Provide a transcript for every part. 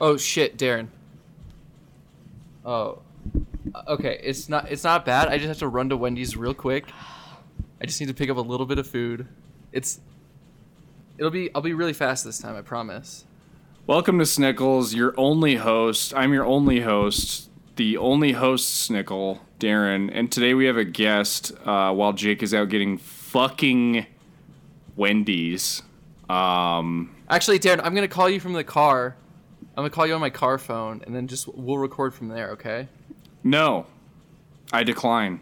Oh shit, Darren. Oh. Okay, it's not it's not bad. I just have to run to Wendy's real quick. I just need to pick up a little bit of food. It's it'll be I'll be really fast this time, I promise. Welcome to Snickles, your only host. I'm your only host, the only host Snickle, Darren, and today we have a guest uh, while Jake is out getting fucking Wendy's. Um, Actually, Darren, I'm gonna call you from the car. I'm gonna call you on my car phone, and then just we'll record from there. Okay? no, I decline.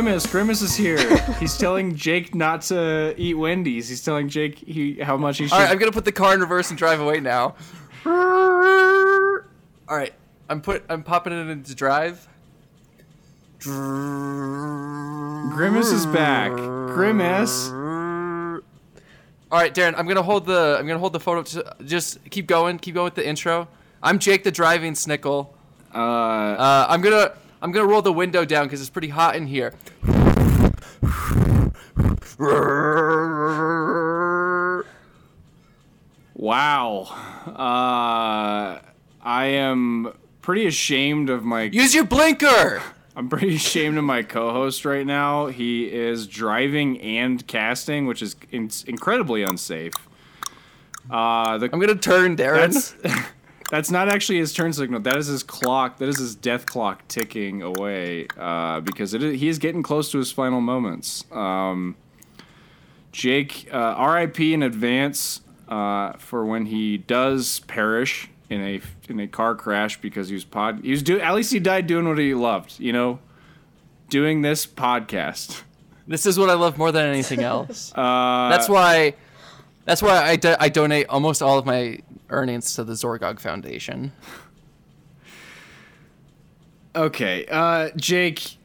Grimace. Grimace is here. He's telling Jake not to eat Wendy's. He's telling Jake he, how much he should. All right, I'm gonna put the car in reverse and drive away now. All right, I'm put I'm popping it into drive. Grimace is back. Grimace. All right, Darren, I'm gonna hold the I'm gonna hold the photo. To, just keep going, keep going with the intro. I'm Jake, the driving snickle. Uh, Uh, I'm gonna I'm gonna roll the window down because it's pretty hot in here. wow. Uh, I am pretty ashamed of my. Use your blinker. I'm pretty ashamed of my co-host right now. He is driving and casting, which is in- incredibly unsafe. Uh, the I'm gonna turn, Darren. That's that's not actually his turn signal. That is his clock. That is his death clock ticking away. Uh, because it is, he is getting close to his final moments. Um, Jake, uh, R.I.P. in advance uh, for when he does perish in a in a car crash because he was pod. He was do at least he died doing what he loved. You know, doing this podcast. This is what I love more than anything else. Uh, that's why. That's why I, do, I donate almost all of my earnings to the Zorgog Foundation. Okay, uh, Jake.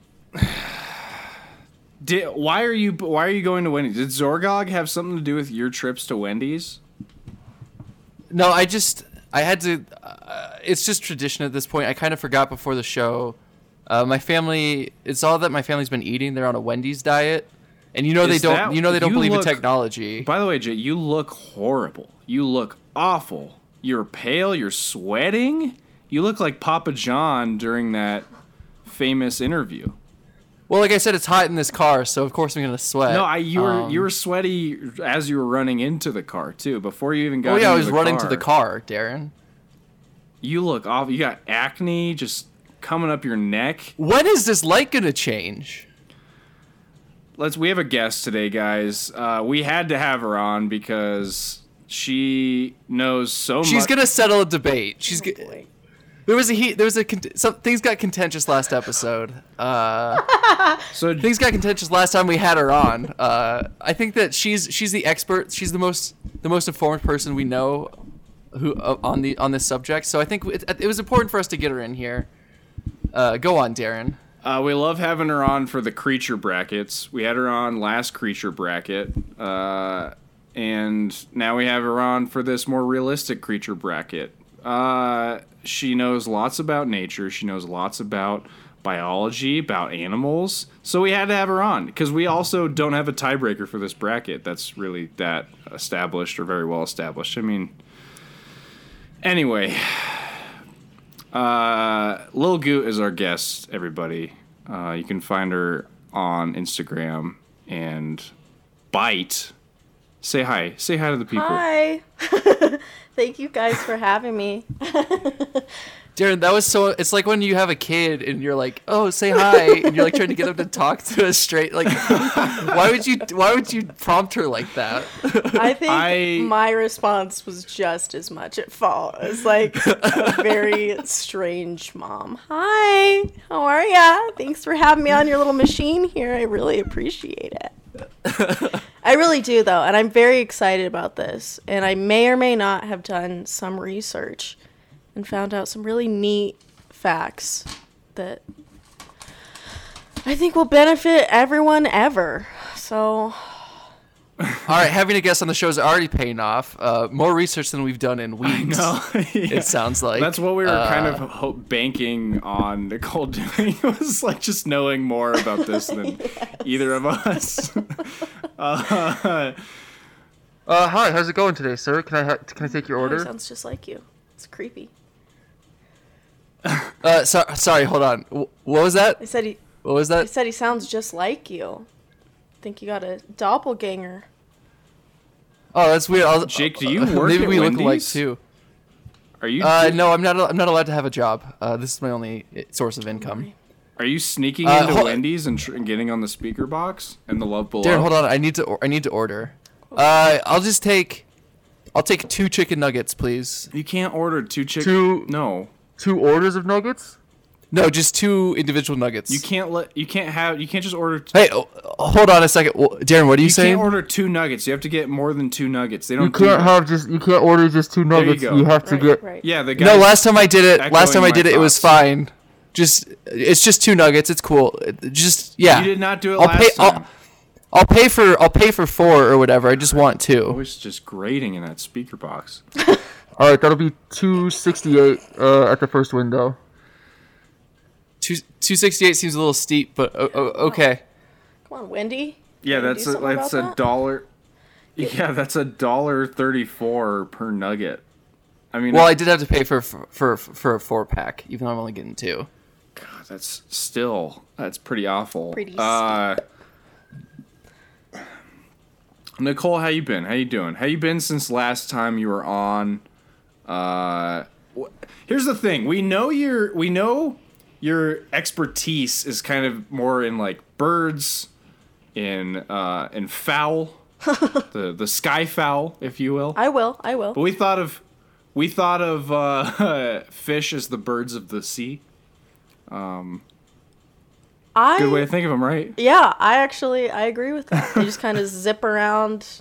Did, why are you why are you going to Wendy's? Did Zorgog have something to do with your trips to Wendy's? No, I just I had to. Uh, it's just tradition at this point. I kind of forgot before the show. Uh, my family, it's all that my family's been eating. They're on a Wendy's diet, and you know they don't. that- you know they don't believe look- in technology. By the way, Jake, you look horrible. You look awful. You're pale. You're sweating. You look like Papa John during that famous interview. Well, like I said, it's hot in this car, so of course I'm gonna sweat. No, I you were Um, you were sweaty as you were running into the car too. Before you even got. Oh yeah, I was running car. to the car, Darren. You look awful. You got acne just coming up your neck. When is this light gonna change? let's we have a guest today guys uh, we had to have her on because she knows so much She's gonna settle a debate. She's Oh, g- boy. there was a heat. There was a cont- some things got contentious last episode. Uh, so things got contentious last time we had her on. Uh, I think that she's she's the expert. She's the most the most informed person we know who uh, on the on this subject. So I think it, it was important for us to get her in here. Uh, go on, Darren. uh, we love having her on for the creature brackets we had her on last creature bracket uh, and now we have her on for this more realistic creature bracket uh, she knows lots about nature she knows lots about biology about animals so we had to have her on because we also don't have a tiebreaker for this bracket that's really that established or very well established i mean anyway uh, Lil Goot is our guest, everybody. Uh, you can find her on Instagram and Bite. Say hi. Say hi to the people. Hi. Thank you guys for having me. Darren, that was so. It's like when you have a kid and you're like, "Oh, say hi," and you're like trying to get them to talk to a straight. Like, why would you? Why would you prompt her like that? I think I- my response was just as much at fault. It's like a very strange mom. Hi, how are ya? Thanks for having me on your little machine here. I really appreciate it. I really do, though, and I'm very excited about this. And I may or may not have done some research and found out some really neat facts that I think will benefit everyone ever. So All right, having a guest on the show is already paying off. Uh, more research than we've done in weeks. No, It sounds like That's what we were kind of Uh, ho- banking on Nicole doing. was like just knowing more about this than either of us. uh, Uh, hi, how's it going today, sir? Can I ha- can I take your Oh, order? sounds just like you. It's creepy. Uh, so- sorry, hold on. Wh- What was that? I said he. What was He that? said he sounds just like you. Think you got a doppelganger. Oh, that's weird. I was, Jake, do you work Maybe at we look alike too. are you Uh, no, I'm not. I'm not allowed to have a job. Uh, this is my only uh, source of income. are you sneaking Uh, into Wendy's and, tr- and getting on the speaker box and the love below? Darren, hold on. I need to. or- I need to order. Uh, I'll just take. I'll take two chicken nuggets, please. You can't order two chicken. Two- No, Two orders of nuggets? No, just two individual nuggets. you can't let. You can't have. You can't just order. T- Hey, oh, hold on a second. Wh- Darren, what are you, you saying? You can't order two nuggets. You have to get more than two nuggets. They don't. You can't that. have just you can't order just two you nuggets. go. You, have to Right, get right. Yeah, the guy. no, last time I did it. Last time I did my it, it was fine. Just, it's just two nuggets. It's cool. Just yeah. You did not do it I'll last pay. time. I'll, I'll pay for. I'll pay for four or whatever. I just want I two. was just grating in that speaker box. all right. That'll be two sixty eight uh, at the first window. Two two sixty eight seems a little steep, but o- o- okay. Come on, Wendy. Yeah, Can that's a, that's a that? dollar. Yeah, that's a dollar thirty-four per nugget. I mean, Well, I did have to pay for for for a four pack, even though I'm only getting two. God, that's still that's pretty awful. Pretty uh, Nicole, how you been? How you doing? How you been since last time you were on? Uh, wh- here's the thing: we know you're we know your expertise is kind of more in like birds, in uh, in fowl, the the sky fowl, if you will. I will. I will. But we thought of we thought of uh, fish as the birds of the sea. I Good way to think of them, right? Yeah, I actually I agree with that. They just kind of zip around,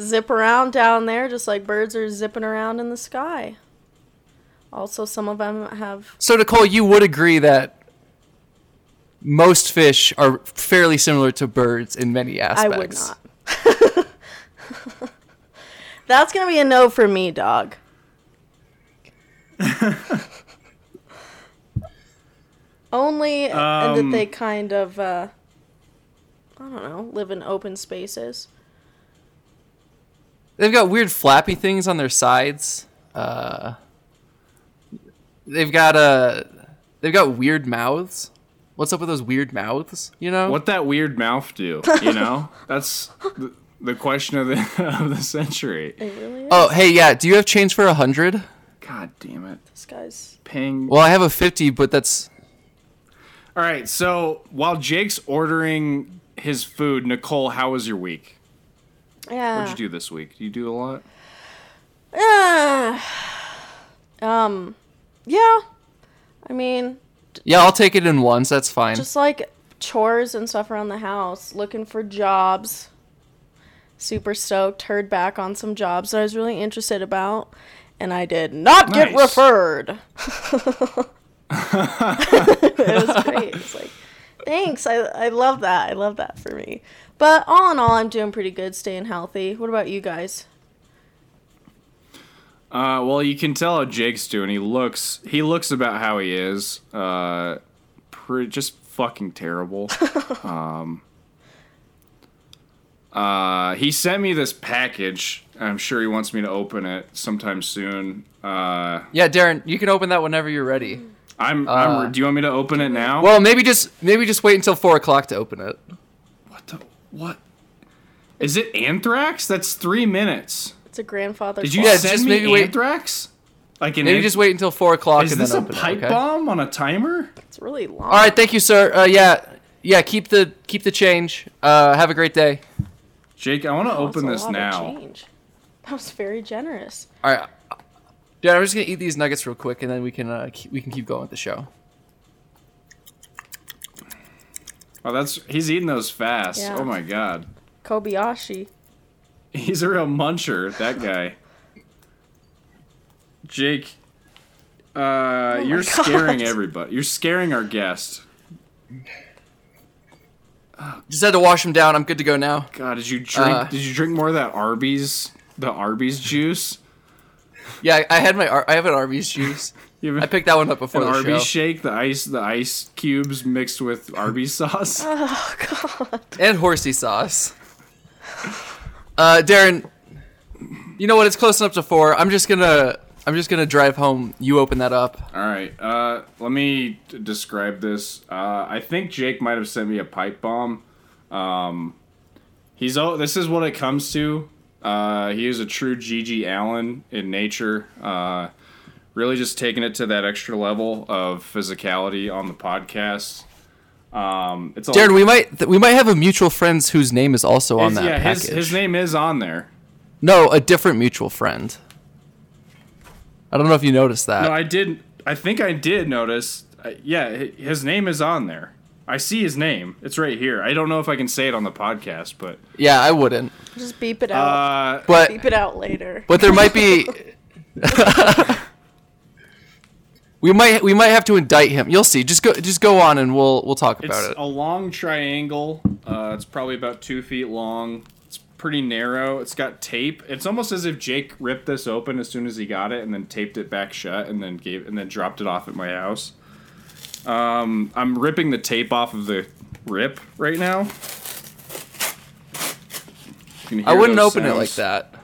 zip around down there, just like birds are zipping around in the sky. Also, some of them have. So Nicole, you would agree that most fish are fairly similar to birds in many aspects. I aspects. would not. That's gonna be a no for me, dog. Only and that Um, they kind of, uh, I don't know, live in open spaces. They've got weird flappy things on their sides. Uh, they've got uh, they've got weird mouths. What's up with those weird mouths? You know? What that weird mouth do? You know, that's the, the question of the of the century. It really is. Oh, hey, yeah. Do you have change for a hundred? God damn it, This guy's. paying. Well, I have a fifty, but that's All right, so while Jake's ordering his food, Nicole, how was your week? Yeah. What'd you do this week? Did you do a lot? Ah. um, yeah. I mean, yeah. I'll take it in ones. That's fine. just like chores and stuff around the house, looking for jobs. Super stoked. Heard back on some jobs that I was really interested about, and I did not get Nice. referred. it was great. It's like, thanks. I I love that. I love that for me. But all in all, I'm doing pretty good, staying healthy. What about you guys? Uh, well, you can tell how Jake's doing. He looks he looks about how he is. Uh, pre- just fucking terrible. um, uh, he sent me this package. I'm sure he wants me to open it sometime soon. Uh, yeah, Darren, you can open that whenever you're ready. I'm, Uh, I'm. Do you want me to open it now? Well, maybe just maybe just wait until four o'clock to open it. what the what? Is it anthrax? That's three minutes. It's a grandfather. Did you Yeah, just maybe wait- anthrax? Like an Maybe an- just wait until four o'clock Is and this then a open pipe it. Okay? bomb on a timer? It's really long. All right, thank you, sir. Uh, yeah, yeah. Keep the keep the change. Uh, have a great day. Jake, I want to That's open this now. change. That was very generous. All right, Darren. I'm just gonna eat these nuggets real quick, and then we can uh, keep, we can keep going with the show. Oh, that's he's eating those fast. Yeah. Oh my god, Kobayashi. He's a real muncher. That guy. Jake, uh, you're Oh God. scaring everybody. You're scaring our guest. Just had to wash them down. I'm good to go now. God, did you drink? Uh, did you drink more of that Arby's, the Arby's juice? Yeah, I I had my I have an Arby's juice. You have I picked that one up before an the Arby's show. shake, the ice, the ice cubes mixed with Arby's sauce. oh god. and horsey sauce. Uh, Darren, you know what? It's close enough to four. I'm just gonna I'm just gonna drive home. You open that up. All right, uh, let me d- describe this. Uh, I think Jake might have sent me a pipe bomb. Um, he's oh, this is what it comes to. Uh, he is a true GG Allin in nature. Uh, really, just taking it to that extra level of physicality on the podcast. Um, it's a, Darren, we might th- we might have a mutual friends whose name is also on his, that yeah, package. his, his name is on there. No, a different mutual friend. I don't know if you noticed that. No, I didn't. I think I did notice. Uh, yeah, his name is on there. I see his name. It's right here. I don't know if I can say it on the podcast, but yeah, I wouldn't. Just beep it out. uh, But beep it out later. but there might be. we might we might have to indict him. You'll see. Just go just go on and we'll we'll talk it's about it. a long triangle. Uh, it's probably about two feet long. It's pretty narrow. It's got tape. It's almost as if Jake ripped this open as soon as he got it, and then taped it back shut, and then gave and then dropped it off at my house. Um, I'm ripping the tape off of the rip right now. I wouldn't open it like that.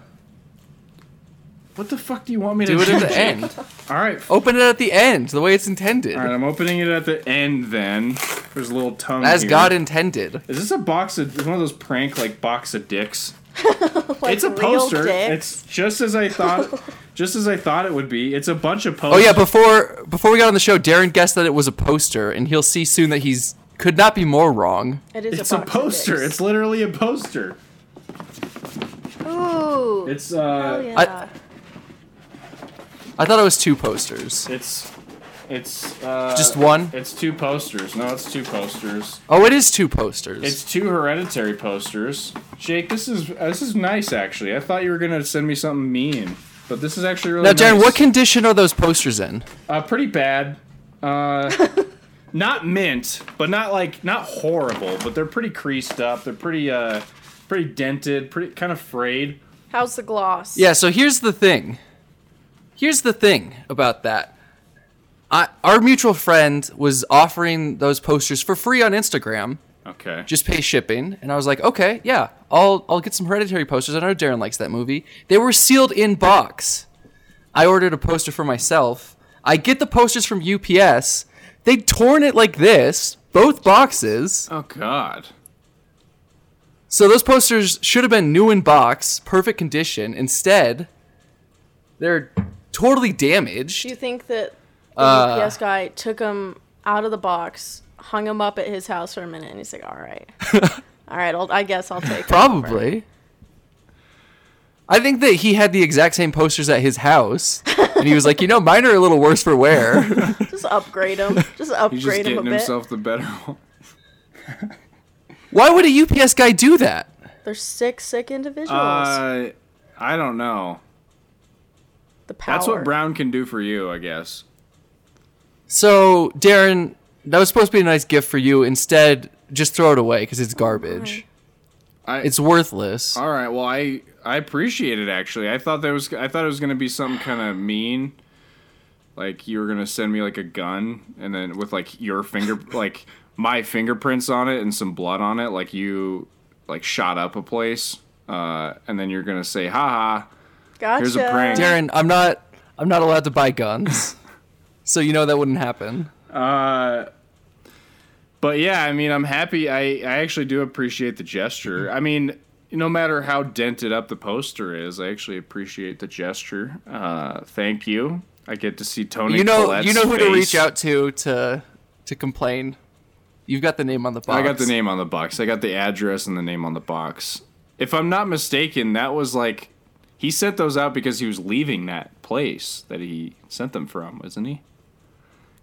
What the fuck do you want me to Do to it at the end. All right. Open it at the end, the way it's intended, All right, I'm opening it at the end. Then there's a little tongue. as here. God intended. Is this a box of one of those prank like box of dicks? Like it's a poster. dicks. It's just as I thought. just as I thought it would be. It's a bunch of posters. Oh yeah, before before we got on the show, Darren guessed that it was a poster, and he'll see soon that he's could not be more wrong. It is it's a, box of poster. dicks. It's literally a poster. Ooh. It's Hell uh, yeah. I thought it was two posters. it's it's uh, Just one? It's two posters. No, it's two posters. Oh, it is two posters. It's two hereditary posters. Jake, this is uh, this is nice actually. I thought you were gonna send me something mean, but this is actually really now, Darren, nice. what condition are those posters in? Uh, pretty bad. Uh, not mint, but not like not horrible. But they're pretty creased up. They're pretty uh, pretty dented. Pretty kind of frayed. How's the gloss? Yeah, so here's the thing. Here's the thing about that. I, our mutual friend was offering those posters for free on Instagram. Okay. Just pay shipping, and I was like, okay, yeah, I'll I'll get some Hereditary posters. I know Darren likes that movie. They were sealed in box. I ordered a poster for myself. I get the posters from UPS. They torn it like this, both boxes. oh God. So those posters should have been new in box, perfect condition. Instead, they're totally damaged. Do you think that the Uh, UPS guy took him out of the box, hung him up at his house for a minute, and he's like, "All right, all right, I'll, I guess I'll take." Probably. I think that he had the exact same posters at his house, and he was like, you know, mine are a little worse for wear. Just upgrade them. Just He's just upgrade him a getting bit. himself the better one. Why would a UPS guy do that? They're sick, sick individuals. Uh, I don't know. The power. That's what Brown can do for you, I guess. So, Darren, that was supposed to be a nice gift for you. Instead, just throw it away because it's garbage. I, It's worthless. all right. Well, I I appreciate it actually. I thought there was I thought it was gonna be something kind of mean, like you were gonna send me like a gun and then with like your finger like my fingerprints on it and some blood on it, like you like shot up a place, uh, and then you're gonna say, "Ha "Ha Gotcha. here's a prank. Darren, I'm not. I'm not allowed to buy guns, so you know that wouldn't happen. Uh, but yeah, I mean, I'm happy. I I actually do appreciate the gesture. I mean. No matter how dented up the poster is, I actually appreciate the gesture. Uh, thank you. I get to see Tony. You know, Collette's you know who to reach out to to to complain. You've got the name on the box. I got the name on the box. I got the address and the name on the box. If I'm not mistaken, that was like he sent those out because he was leaving that place that he sent them from, wasn't he?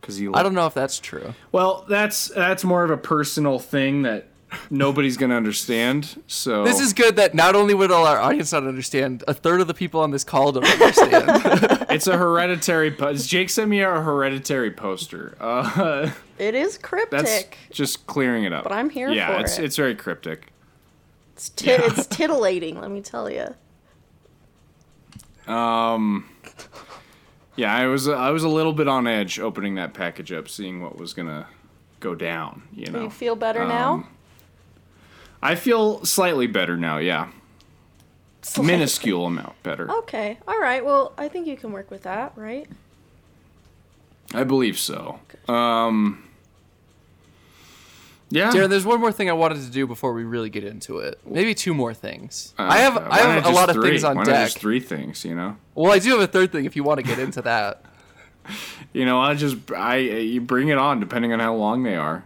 Because he. I don't know if that's true. Well, that's that's more of a personal thing that nobody's gonna understand. So This is good that not only would all our audience not understand, a third of the people on this call don't understand. it's a hereditary. Po- Jake sent me a hereditary poster. Uh, It is that's cryptic. just clearing it up. But I'm here yeah, for it's it. it's very cryptic. It's, tit it's titillating, let me tell you. Um, yeah, I was I was a little bit on edge opening that package up, seeing what was gonna go down. You know, Do you feel better now? Um, I feel slightly better now. Yeah, Slightly. minuscule amount better. Okay. All right. Well, I think you can work with that, right? I believe so. Um, yeah, Darren, there's one more thing I wanted to do before we really get into it. Maybe two more things. Uh, I have I have a lot of three? things on Why deck. just three things, you know. Well, I do have a third thing if you want to get into that. You know, I just I you bring it on depending on how long they are.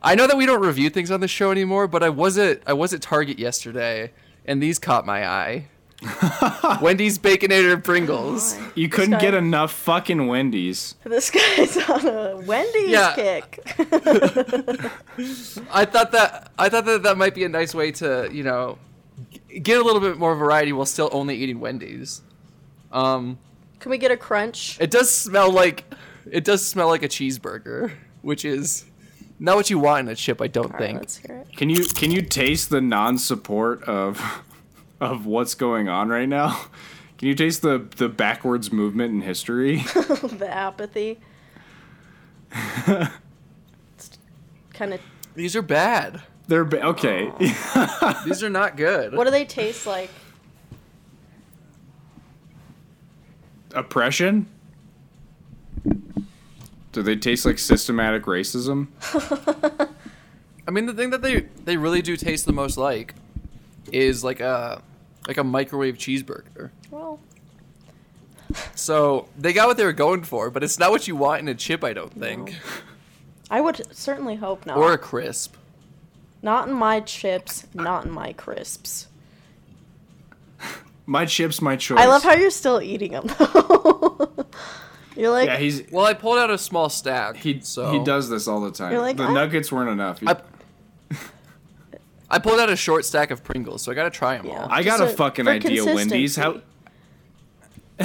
I know that we don't review things on the show anymore, but I was at I was at Target yesterday, and these caught my eye. Wendy's Baconator and Pringles. You couldn't guy- get enough fucking Wendy's. This guy's on a Wendy's Yeah. kick. I thought that I thought that that might be a nice way to you know get a little bit more variety while still only eating Wendy's. Um, Can we get a crunch? it does smell like it does smell like a cheeseburger, which is not what you want in a chip. I don't All right, think. let's hear it. Can you can you taste the non-support of of what's going on right now? Can you taste the the backwards movement in history? the apathy. kind of. These are bad. They're ba- okay. These are not good. What do they taste like? Oppression? Do they taste like systematic racism? I mean, the thing that they they really do taste the most like is like a like a microwave cheeseburger. Well, So they got what they were going for, but it's not what you want in a chip. I don't think, I would certainly hope not. or a crisp. not in my chips, not in my crisps. My chips, my choice. I love how you're still eating them though. you're like, Yeah, he's Well, I pulled out a small stack. he so he does this all the time. You're like, the "I- nuggets weren't enough. I, I pulled out a short stack of Pringles, so I gotta try them Yeah. all. I got a Just a- fucking idea, Wendy's. How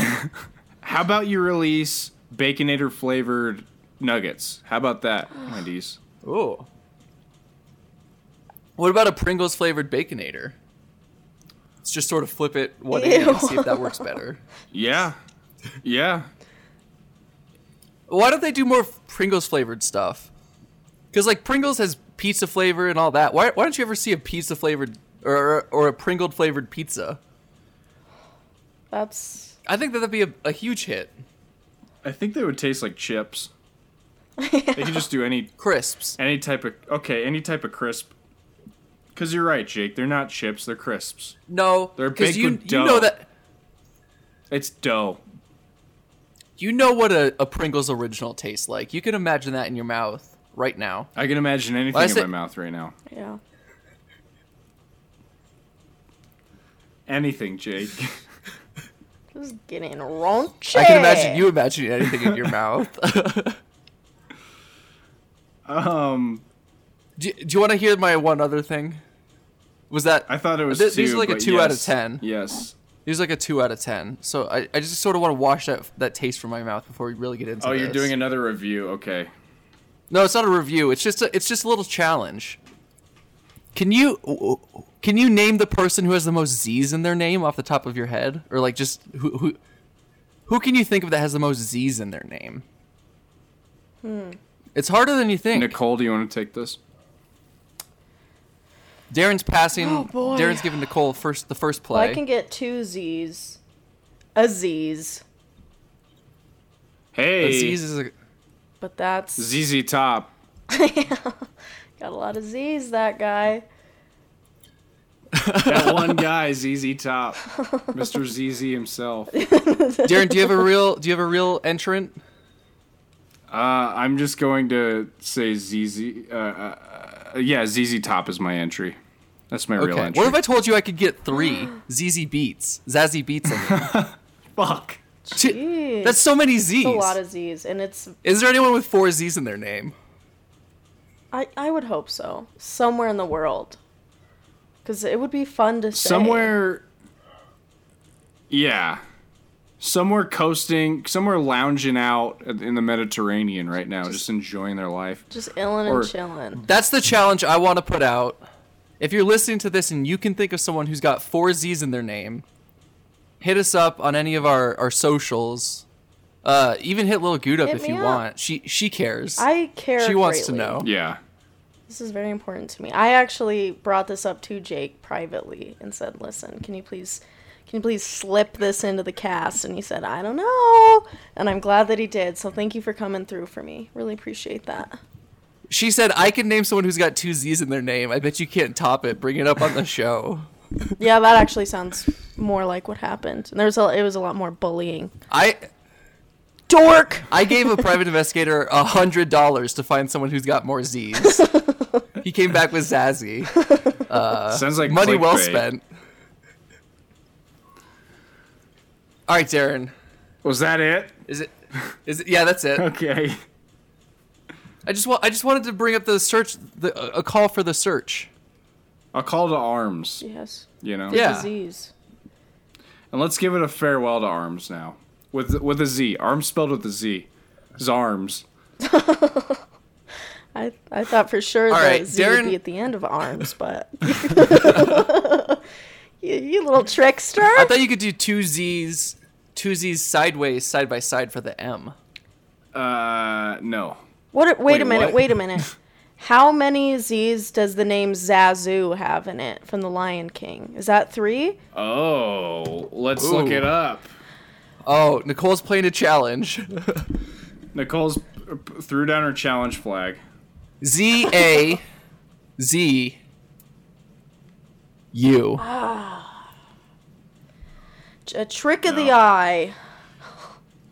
how about you release baconator flavored nuggets? How about that, Wendy's? Ooh. What about a Pringles flavored Baconator? Let's just sort of flip it 180 and see if that works better. Yeah, yeah. Why don't they do more Pringles flavored stuff? Because like Pringles has pizza flavor and all that. Why, why don't you ever see a pizza flavored or or a Pringled flavored pizza? that's I think that'd be a, a huge hit. I think they would taste like chips. They could just do any Crisps. any type of okay, any type of crisp. Cause you're right, Jake. They're not chips. They're crisps. No, They're because baked you with you know dough. that It's dough. you know what a, a Pringles original tastes like. You can imagine that in your mouth right now. I can imagine anything Well, in say- my mouth right now. yeah. Anything, Jake. Just getting raunchy. I can imagine you imagining anything in your mouth. um, do, do you want to hear my one other thing? Was that I thought it was Th- two. these are like a but two out of yes. 10. Yes. He's like a two out of ten. So I, I just sort of want to wash that that taste from my mouth before we really get into. It. Oh, you're this. doing another review. Okay. No, it's not a review. It's just a, it's just a little challenge. Can you can you name the person who has the most Z's in their name off the top of your head, or like just who who who can you think of that has the most Z's in their name? Hmm. It's harder than you think. Nicole, do you want to take this? Darren's passing. Oh, boy. Darren's giving Nicole first the first Well, play. I can get two Z's. A Z's. Hey, Z's is a, But that's ZZ Top. got a lot of Z's, that guy. That one guy, ZZ Top, Mr. ZZ himself. Uh, Darren, do you have a real do you have a real entrant? I'm just going to say ZZ. Uh, uh, uh, yeah, ZZ Top is my entry. That's my real entry. What if I told you I could get three ZZ Beats, Zazie Beetz? I mean. Fuck. Jeez. That's so many Z's. It's a lot of Z's, and it's. Is there anyone with four Z's in their name? I, I would hope so. Somewhere in the world. Because it would be fun to say. Somewhere. Yeah. Somewhere coasting, somewhere lounging out in the Mediterranean right now, just enjoying their life. Just illin' or- and chilling. That's the challenge I want to put out. If you're listening to this and you can think of someone who's got four Z's in their name, hit us up on any of our, our socials. Uh, even hit Little Good up Hit if you up. want. She she cares. I care. she wants to know. Yeah. This is very important to me. I actually brought this up to Jake privately and said, "Listen, can you please, can you please slip this into the cast?" And he said, "I don't know," and I'm glad that he did. So thank you for coming through for me. Really appreciate that. She said, "I can name someone who's got two Z's in their name. I bet you can't top it. Bring it up on the show." Yeah, that actually sounds more like what happened. And there's a, it was a lot more bullying. I Dork. I gave a private investigator a hundred dollars to find someone who's got more Z's. he came back with Zazie. Uh, sounds like Money well clickbait. spent. All right, Darren. Was that it? Is it? Is it? Yeah, that's it. Okay. I just want. I just wanted to bring up the search. The a call for the search. A call to arms, Yes. you know? Yeah. Disease. And let's give it a farewell to arms now. With with a Z. Arms spelled with a Z. Zarms. I I thought for sure All the right, Z Darren- would be at the end of arms, but you, you little trickster. I thought you could do two Z's, two Z's sideways, side by side for the M. Uh, no. What? Wait, Wait, a minute. what? Wait a minute. How many Z's does the name Zazu have in it from The Lion King? Is that three? Oh, let's look it up. Oh, Nicole's playing a challenge. Nicole's threw down her challenge flag. Z A Z U. Ah. A trick of the eye.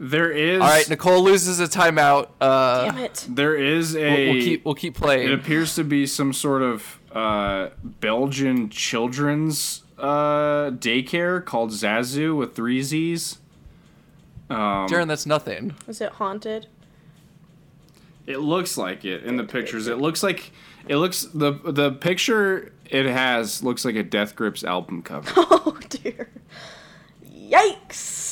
There is All right, Nicole loses a timeout. Uh, Damn it. there is we'll, a we'll keep we'll keep playing. it appears to be some sort of uh, Belgian children's uh, daycare called Zazu with three Z's. Um, Darren, that's nothing. Is it haunted? It looks like it in the pictures. It looks like it looks the the picture it has looks like a Death Grips album cover. Oh dear. Yikes.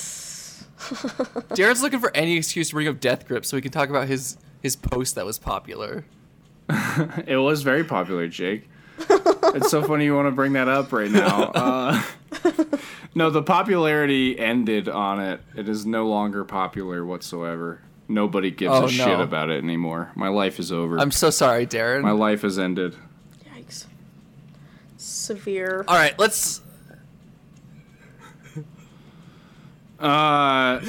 Darren's looking for any excuse to bring up Death Grip so we can talk about his his post that was popular. it was very popular, Jake. it's so funny you want to bring that up right now. Uh, no, the popularity ended on it. It is no longer popular whatsoever. Nobody gives Oh, a shit about it anymore. My life is over. I'm so sorry, Darren. My life has ended. Yikes. Severe. All right, let's. Uh,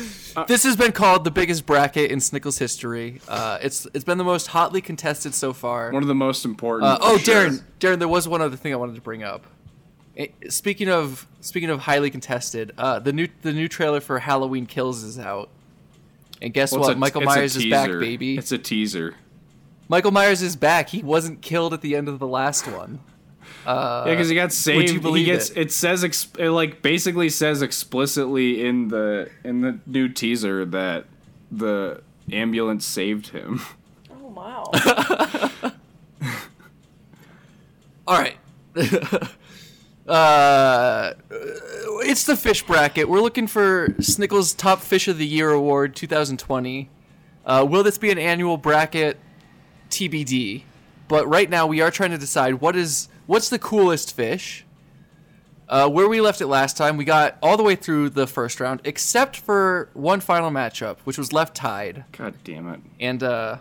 This has been called the biggest bracket in Snickles history. Uh, it's it's been the most hotly contested so far. one of the most important. Uh, oh, sure. Darren, Darren, there was one other thing I wanted to bring up. Eh, Speaking of speaking of highly contested, uh, the new the new trailer for Halloween Kills is out, and guess Well, what? a- Michael Myers is back, baby. It's a teaser. Michael Myers is back. He wasn't killed at the end of the last one. Uh, Yeah, because he got saved. Would you believe he gets it? it? says ex- it like basically says explicitly in the in the new teaser that the ambulance saved him. Oh wow. All right. uh, it's the fish bracket. We're looking for Snickles Top Fish of the Year Award 2020. Uh, will this be an annual bracket? TBD. But right now we are trying to decide what is what's the coolest fish. Uh, where we left it last time, we got all the way through the first round, except for one final matchup, which was left tied God damn it! and uh,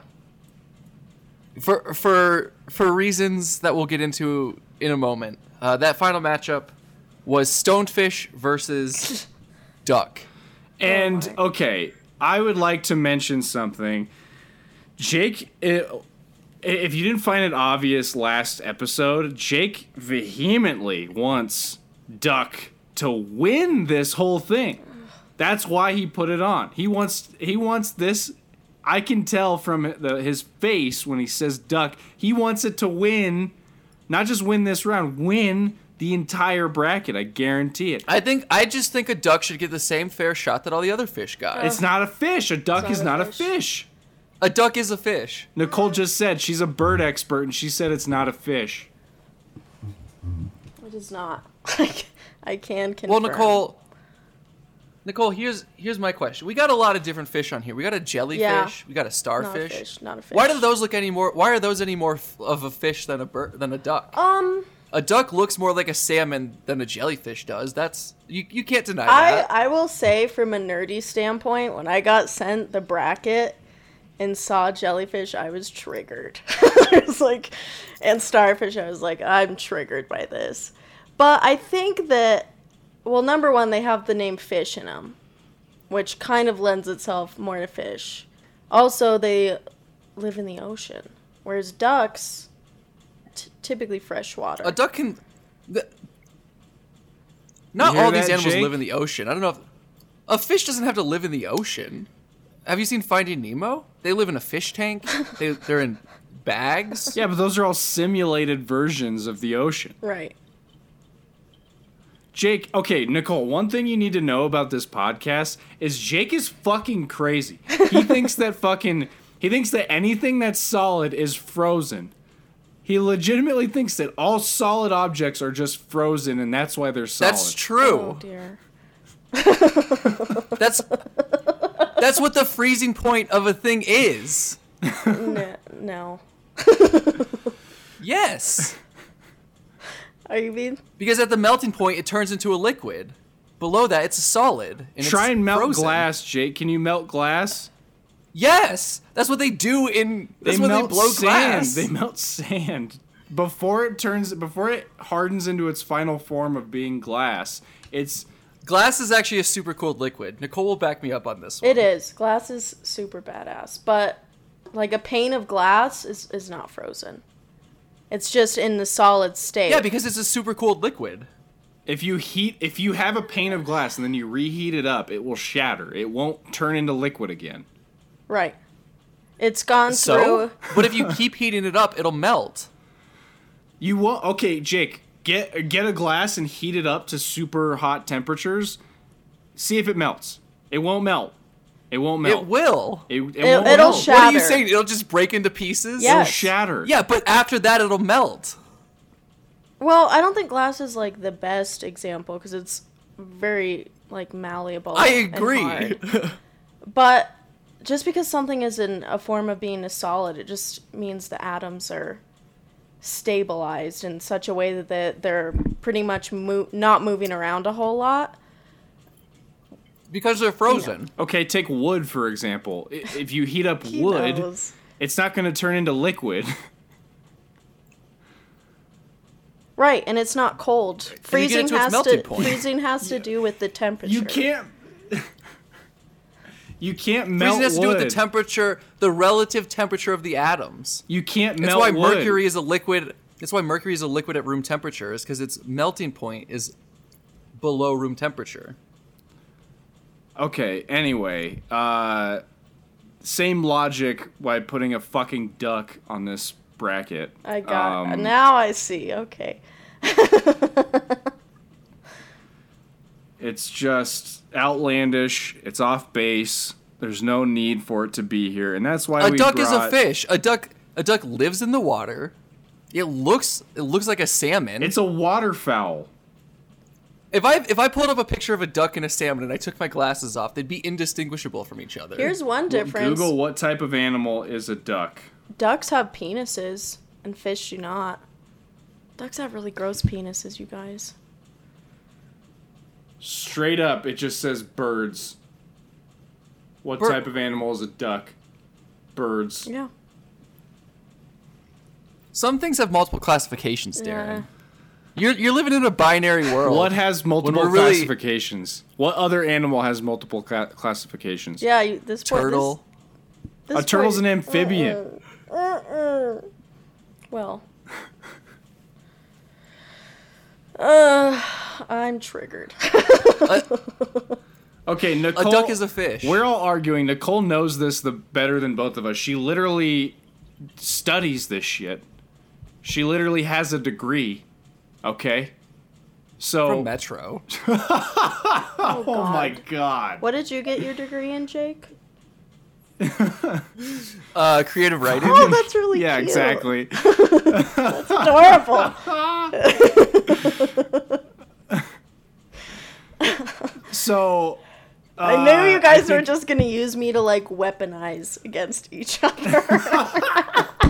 for for for reasons that we'll get into in a moment, uh, that final matchup was Stonefish versus Duck. And my. okay, I would like to mention something. Jake, i if you didn't find it obvious last episode, Jake vehemently wants Duck to win this whole thing. That's why he put it on. He wants he wants this I can tell from the, his face when he says duck, he wants it to win, not just win this round, win the entire bracket. I guarantee it. I think I just think a duck should get the same fair shot that all the other fish got. It's not a fish. A duck not is a not a fish. Fish. A duck is a fish. Nicole just said she's a bird expert and she said it's not a fish. It is not. I can confirm. Well, Nicole. Nicole, here's here's my question. We got a lot of different fish on here. We got a jellyfish. Yeah. We got a starfish. not a starfish. fish, not a fish. Why do those look any more? Why are those any more f- of a fish than a bird than a duck? Um, a duck looks more like a salmon than a jellyfish does. That's you. You can't deny I that. I will say from a nerdy standpoint, when I got sent the bracket and saw jellyfish, I was triggered. I was like, and starfish, I was like, I'm triggered by this. But I think that, well, number one, they have the name fish in them, which kind of lends itself more to fish. Also, they live in the ocean, whereas ducks, t- typically freshwater. a duck can. The, not You hear all these animals Jake? live in the ocean. I don't know if a fish doesn't have to live in the ocean. Have you seen Finding Nemo? They live in a fish tank. they they're in bags. Yeah, but those are all simulated versions of the ocean. right. Jake, okay, Nicole, one thing you need to know about this podcast is Jake is fucking crazy. He thinks that fucking he thinks that anything that's solid is frozen. He legitimately thinks that all solid objects are just frozen and that's why they're solid. That's true. Oh true. dear. That's that's what the freezing point of a thing is. N- no. Yes, Are you being because at the melting point it turns into a liquid. Below that, it's a solid. And Try it's and melt frozen. glass, Jake. Can you melt glass? Yes, that's what they do in. That's they when melt they blow sand. glass. They melt sand before it turns before it hardens into its final form of being glass. It's Glass is actually a super cooled liquid. Nicole will back me up on this one. It is. Glass is super badass, but like a pane of glass is is not frozen. It's just in the solid state. Yeah, because it's a super cooled liquid. if you heat if you have a pane of glass and then you reheat it up, it will shatter. It won't turn into liquid again. right. It's gone So, through. but if you keep heating it up, it'll melt. You won't. Okay, Jake, get get a glass and heat it up to super hot temperatures. See if it melts. It won't melt. It won't melt. It will. It, it It- won't it'll melt. shatter. What are you saying? It'll just break into pieces? Yeah. It'll shatter. Yeah, but after that, it'll melt. Well, I don't think glass is like the best example because it's very like malleable. I and agree. hard. But just because something is in a form of being a solid, it just means the atoms are stabilized in such a way that they- they're pretty much mo- not moving around a whole lot. because they're frozen. Okay, take wood for example. If you heat up He wood, knows. it's not going to turn into liquid. Right, and it's not cold. Freezing it to has to point. freezing has to do with the temperature. You can't. You can't melt Freezing has to do with the temperature, the relative temperature of the atoms. you can't That's why wood. mercury is a liquid. That's why mercury is a liquid at room temperature, is because its melting point is below room temperature. Okay. Anyway, uh, same logic why putting a fucking duck on this bracket. I got Um, now. I see. Okay. It's just outlandish. It's off base. There's no need for it to be here, and that's why A we duck is a fish. A duck. A duck lives in the water. It looks. It looks like a salmon. It's a waterfowl. if I if I pulled up a picture of a duck and a salmon and I took my glasses off, they'd be indistinguishable from each other. Here's one difference. Google what type of animal is a duck. Ducks have penises and fish do not. Ducks have really gross penises, you guys. Straight up, it just says birds. What Bir- type of animal is a duck? Birds. Yeah. Some things have multiple classifications, Yeah. Darren. You're you're living in a binary world. What has multiple we're really- classifications? What other animal has multiple cla- classifications? Yeah, you, this boy- turtle? This, A turtle's boy- an amphibian. Uh-uh. Well. Uh, I'm triggered. Okay, Nicole. A duck is a fish. We're all arguing. Nicole knows this the better than both of us. She literally studies this shit. She literally has a degree. Okay. So. from Metro. oh, oh my God. god. What did you get your degree in, Jake? Uh, creative writing. Oh, that's really Yeah, cute. exactly. That's adorable. So I knew uh, you guys I were just gonna use me to like weaponize against each other.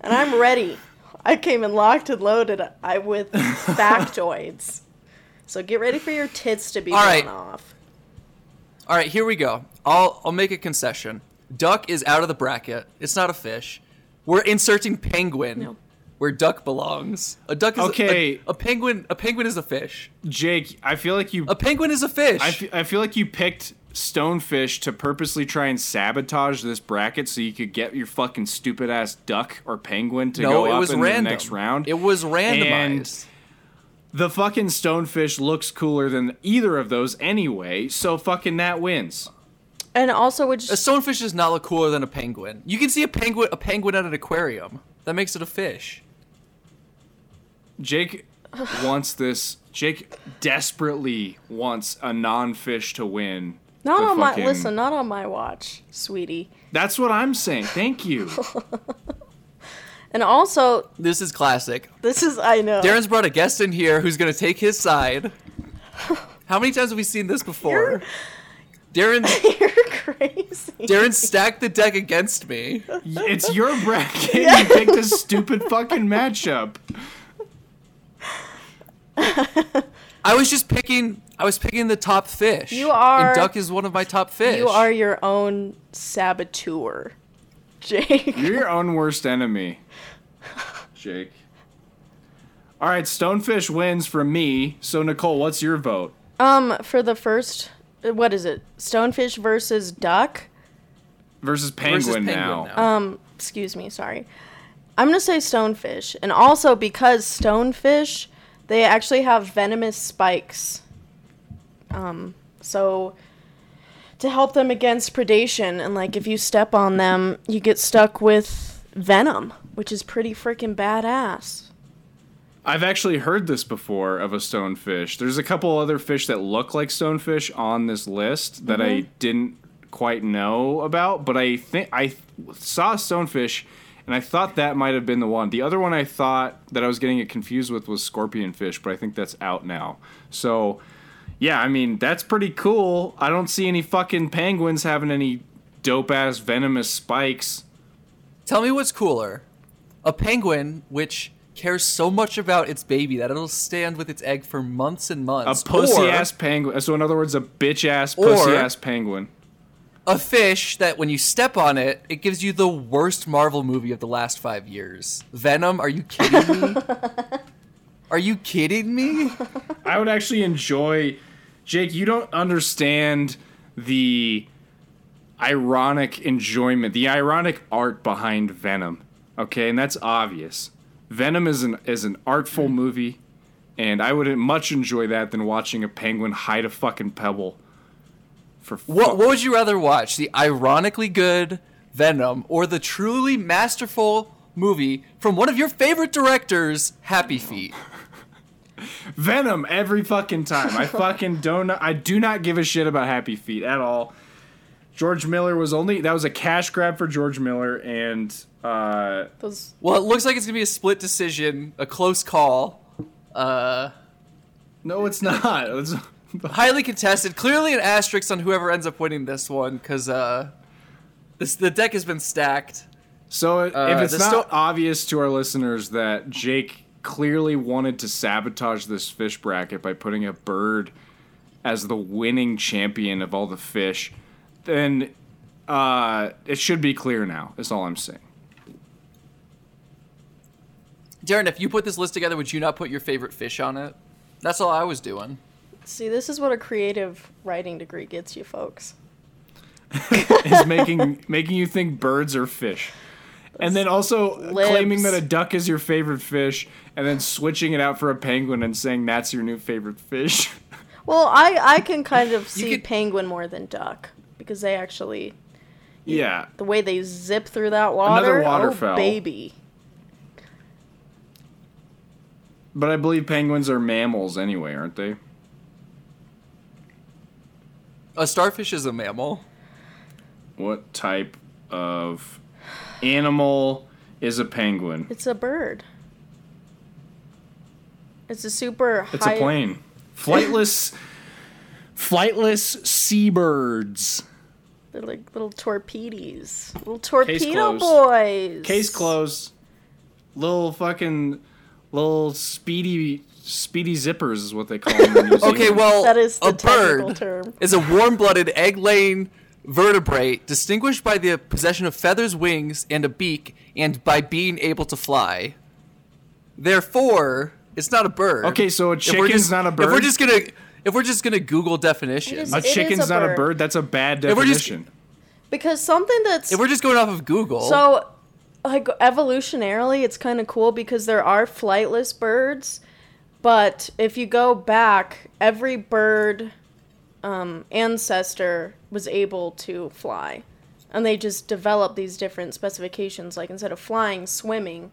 and I'm ready. I came in locked and loaded. I with factoids. So get ready for your tits to be All right. blown off. All right, here we go. I'll I'll make a concession. Duck is out of the bracket. It's not a fish. We're inserting penguin No. Where duck belongs. A duck is a- Okay. A, a penguin. A penguin is a fish. Jake, I feel like you A penguin is a fish. I feel like you picked Stonefish to purposely try and sabotage this bracket so you could get your fucking stupid ass duck or penguin to no, go it up was in random. the next round. It was And randomized. the fucking Stonefish looks cooler than either of those anyway, so fucking that wins. And also, would a stonefish does not look cooler than a penguin. You can see a penguin a penguin at an aquarium. That makes it a fish. Jake wants this. Jake desperately wants a non-fish to win. not the on my listen, not on my watch, sweetie. That's what I'm saying. Thank you. And also, This is classic. this is I know. Darren's brought a guest in here who's going to take his side. How many times have we seen this before? Darren You're crazy. Darren stacked the deck against me. It's your bracket. You picked a stupid fucking matchup. I was just picking I was picking the top fish. You are- And duck is one of my top fish. You are your own saboteur, Jake. You're your own worst enemy, Jake. All right, Stonefish wins for me. So Nicole, what's your vote? Um, for the first, what is it? Stonefish versus duck. Versus Penguin, versus penguin now. now. Um, excuse me, sorry. I'm gonna say stonefish, and also because stonefish, they actually have venomous spikes. Um, so to help them against predation, and like if you step on them, you get stuck with venom, which is pretty freaking badass. I've actually heard this before of a stonefish. There's a couple other fish that look like stonefish on this list that I didn't quite know about, but I think I saw stonefish and I thought that might have been the one. The other one I thought that I was getting it confused with was scorpionfish, but I think that's out now. So, yeah, I mean, that's pretty cool. I don't see any fucking penguins having any dope ass venomous spikes. Tell me what's cooler. A penguin which cares so much about its baby that it'll stand with its egg for months and months. A pussy ass penguin. So, in other words, a bitch ass pussy ass penguin. A fish that when you step on it, it gives you the worst Marvel movie of the last five years. Venom, are you kidding me? are you kidding me? I would actually enjoy Jake, you don't understand the ironic enjoyment, the ironic art behind Venom. Okay, and that's obvious. Venom is an is an artful mm. movie, and I would much enjoy that than watching a penguin hide a fucking pebble. For What, what would you rather watch? The ironically good Venom or the truly masterful movie from one of your favorite directors, Happy Feet? Venom every fucking time. I fucking don't. I do not give a shit about Happy Feet at all. George Miller was only that was a cash grab for George Miller, and uh, Those Well, it looks like it's gonna be a split decision, a close call, uh, no, it's not. It's, highly contested. Clearly, an asterisk on whoever ends up winning this one, because uh, this the deck has been stacked. So if Uh, it's the not sto- obvious to our listeners that Jake clearly wanted to sabotage this fish bracket by putting a bird as the winning champion of all the fish, then uh, it should be clear now. Is all I'm saying. Darren, if you put this list together, would you not put your favorite fish on it? That's all I was doing. See, this is what a creative writing degree gets you, folks. Is making making you think birds are fish. And then also claiming that a duck is your favorite fish, and then switching it out for a penguin and saying that's your new favorite fish. Well, I I can kind of see could- penguin more than duck because they actually yeah, the way they zip through that water. Another oh, baby. but I believe penguins are mammals anyway, aren't they? A starfish is a mammal. What type of animal is a penguin? It's a bird. It's a super It's high. a plane. Flightless, flightless seabirds. They're like little torpedoes. Little torpedo closed. boys. Case closed. Little fucking, little speedy, speedy zippers is what they call them. Okay, well, That is the a bird term. is a warm-blooded, egg-laying vertebrate distinguished by the possession of feathers, wings, and a beak, and by being able to fly. Therefore, it's not a bird. Okay, so a If we're chicken's just- not a bird. If we're bird? just gonna, if we're just gonna Google definition, It is- a chicken's a not a bird. bird. That's a bad If we're just- definition. Because something that's if we're just going off of Google, so like evolutionarily it's kind of cool because there are flightless birds, but if you go back, every bird um, ancestor was able to fly. And they just developed these different specifications like instead of flying, swimming.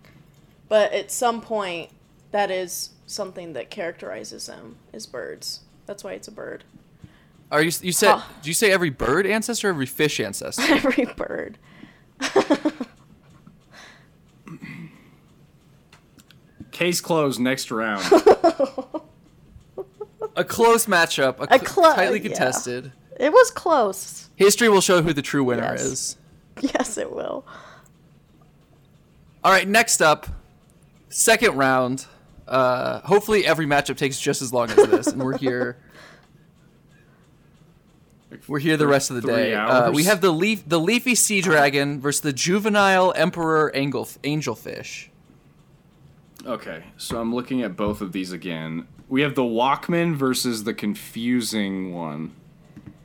But at some point that is something that characterizes them as birds. That's why it's a bird. are you? You said? Did you say every bird ancestor, or every fish ancestor? Every bird. Case closed. Next round. a close matchup, a, A cl- clo- tightly yeah. contested. It was close. History will show who the true winner Yes. is. Yes, it will. All right, next up, second round. Uh, hopefully, every matchup takes just as long as this, and we're here. We're here the rest of the day. Uh, we have the leaf, the leafy sea dragon versus the juvenile emperor angel, angelfish. Okay, so I'm looking at both of these again. We have the Walkman versus the confusing one.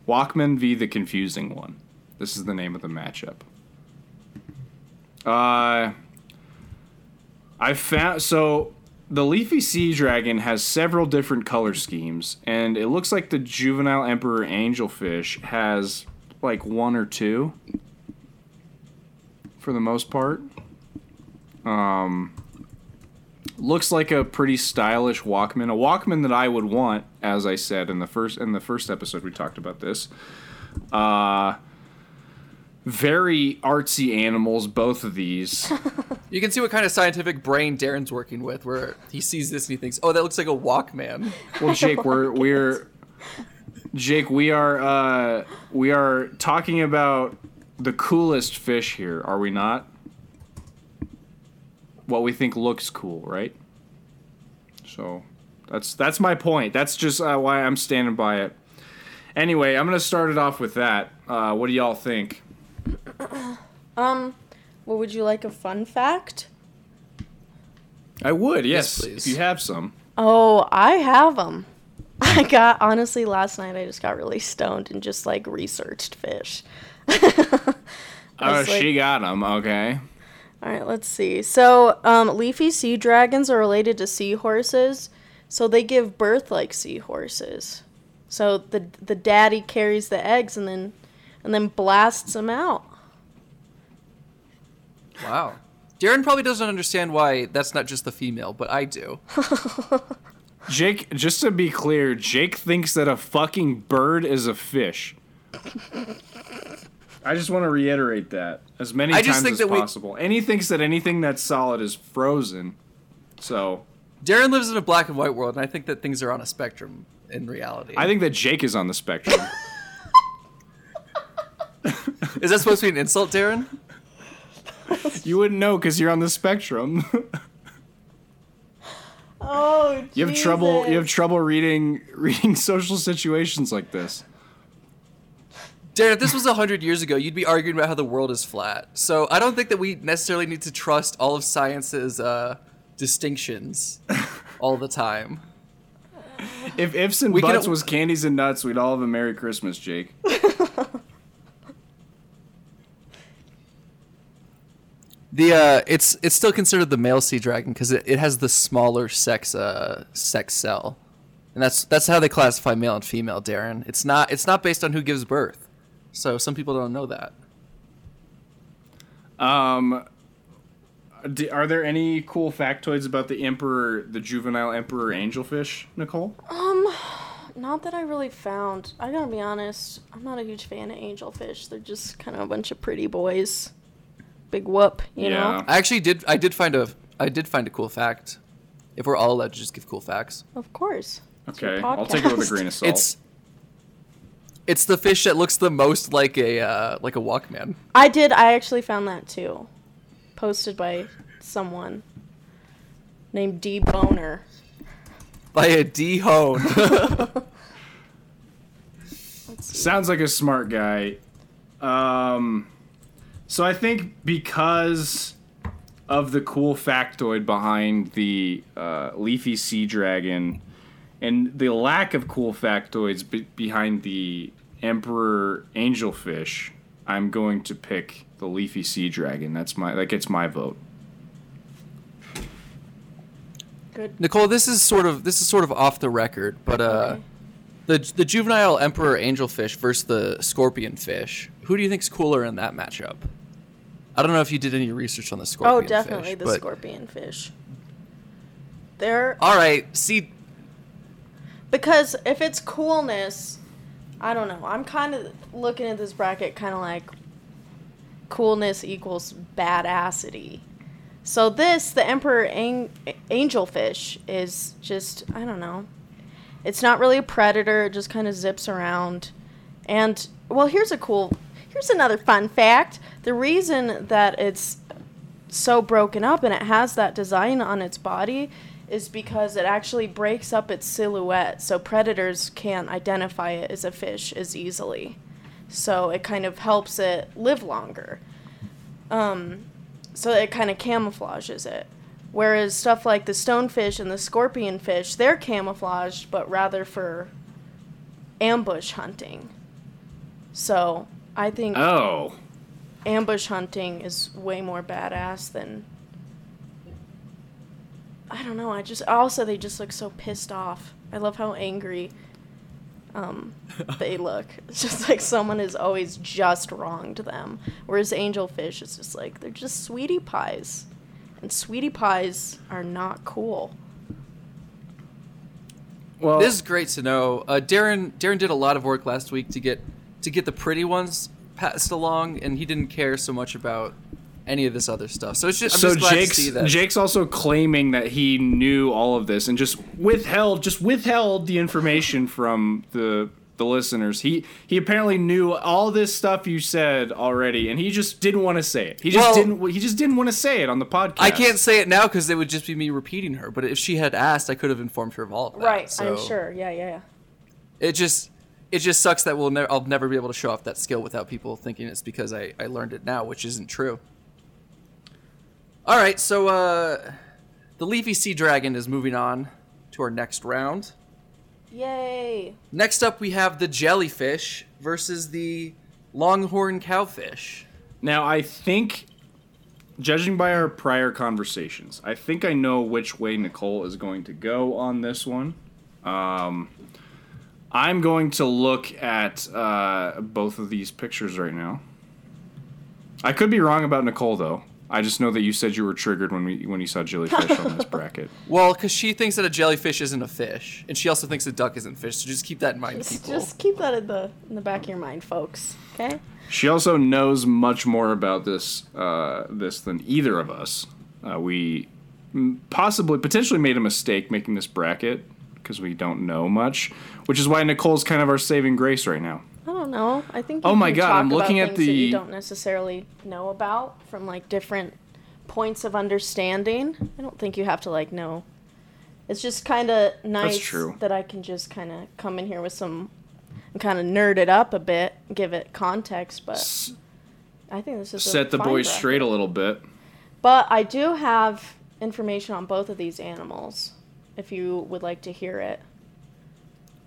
Walkman v the confusing one. This is the name of the matchup. Uh I found so the leafy sea dragon has several different color schemes and it looks like the juvenile emperor angelfish has like one or two for the most part. Um looks like a pretty stylish Walkman, a Walkman that I would want, as I said in the first in the first episode we talked about this. Uh very artsy animals, both of these. You can see what kind of scientific brain Darren's working with, where he sees this and he thinks, "Oh, that looks like a Walkman." Well, Jake, we're we're Jake, we are uh we are talking about the coolest fish here, are we not? What we think looks cool, right? So that's that's my point. That's just uh, why I'm standing by it. Anyway, I'm gonna start it off with that. Uh, what do y'all think? Um, what would you like a fun fact? I would, yes, Yes, please. if you have some. Oh, I have them. I got honestly last night. I just got really stoned and just like researched fish. Oh, was like- she got them. Okay. All right, let's see. So, um, leafy sea dragons are related to seahorses, so they give birth like seahorses. So the the daddy carries the eggs and then and then blasts them out. Wow. Darren probably doesn't understand why that's not just the female, but I do. Jake, just to be clear, Jake thinks that a fucking bird is a fish. I just want to reiterate that as many I just times think as that we- possible. And he thinks that anything that's solid is frozen. So Darren lives in a black and white world, and I think that things are on a spectrum in reality. I think that Jake is on the spectrum. Is that supposed to be an insult, Darren? you wouldn't know because you're on the spectrum. Oh, you have trouble. You have trouble reading reading social situations like this. Darren, if this was 100 years ago, you'd be arguing about how the world is flat. So I don't think that we necessarily need to trust all of science's uh, distinctions all the time. If ifs and We can- buts was candies and nuts, we'd all have a Merry Christmas, Jake. The uh, it's it's still considered the male sea dragon because it, it has the smaller sex uh, sex cell, and that's that's how they classify male and female. Darren, it's not it's not based on who gives birth, so some people don't know that. Um, are there any cool factoids about the emperor, the juvenile emperor angelfish, Nicole? Um, not that I really found. I gotta be honest. I'm not a huge fan of angelfish. They're just kind of a bunch of pretty boys. Big whoop, you Yeah. know. I actually did. I did find a. I did find a cool fact. If we're all allowed to just give cool facts, Of course. It's Okay, I'll take it with a podcast. grain of salt. it's it's the fish that looks the most like a uh, like a Walkman. I did. I actually found that too. Posted by someone named D Boner. By a D hone. Sounds like a smart guy. Um, so I think because of the cool factoid behind the uh, leafy sea dragon and the lack of cool factoids be- behind the emperor angelfish, I'm going to pick the leafy sea dragon. That's my that gets my vote. Good. Nicole, this is sort of this is sort of off the record, but uh, the the juvenile emperor angelfish versus the scorpion fish. Who do you think's cooler in that matchup? I don't know if you did any research on the scorpion. Oh, definitely fish, the but- scorpion fish. They're All right, see, because if it's coolness, I don't know. I'm kind of looking at this bracket kind of like coolness equals badassity. So this, the emperor ang- angelfish, is just I don't know. It's not really a predator. It just kind of zips around. And well, here's a cool. Here's another fun fact. The reason that it's so broken up and it has that design on its body is because it actually breaks up its silhouette so predators can't identify it as a fish as easily. So it kind of helps it live longer. Um, so it kind of camouflages it. Whereas stuff like the stonefish and the scorpionfish, they're camouflaged, but rather for ambush hunting. So I think Oh, ambush hunting is way more badass than I don't know. I just also they just look so pissed off. I love how angry um, they look. It's just like someone has always just wronged them. Whereas angelfish is just like they're just sweetie pies, and sweetie pies are not cool. well, this is great to know. Uh, Darren Darren did a lot of work last week to get to get the pretty ones passed along, and he didn't care so much about any of this other stuff. So it's just I'm so just glad Jake's to see that. Jake's also claiming that he knew all of this and just withheld just withheld the information from the the listeners. He he apparently knew all this stuff you said already, and he just didn't want to say it. He just Well- didn't. He just didn't want to say it on the podcast. I can't say it now because it would just be me repeating her. But if she had asked, I could have informed her of all of that. Right. So I'm sure. Yeah. Yeah. Yeah. It just it just sucks that we'll never I'll never be able to show off that skill without people thinking it's because I, I learned it now, which isn't true. All right, so uh, the leafy sea dragon is moving on to our next round. Yay. Next up, we have the jellyfish versus the longhorn cowfish. Now I think, judging by our prior conversations, I think I know which way Nicole is going to go on this one. Um, I'm going to look at uh, both of these pictures right now. I could be wrong about Nicole though. I just know that you said you were triggered when we when you saw jellyfish on this bracket. Well, because she thinks that a jellyfish isn't a fish, and she also thinks a duck isn't fish. So just keep that in mind, Just, people. just keep that in the in the back of your mind, folks. Okay. She also knows much more about this uh, this than either of us. Uh, we possibly, potentially made a mistake making this bracket because we don't know much, which is why Nicole's kind of our saving grace right now. Know. I think. Oh my God, I'm looking at the. you don't necessarily know about from like different points of understanding. I don't think you have to like know. It's just kind of nice that I can just kind of come in here with some and kind of nerd it up a bit, give it context. But S- I think this is set the boys bracket. straight a little bit. But I do have information on both of these animals, if you would like to hear it.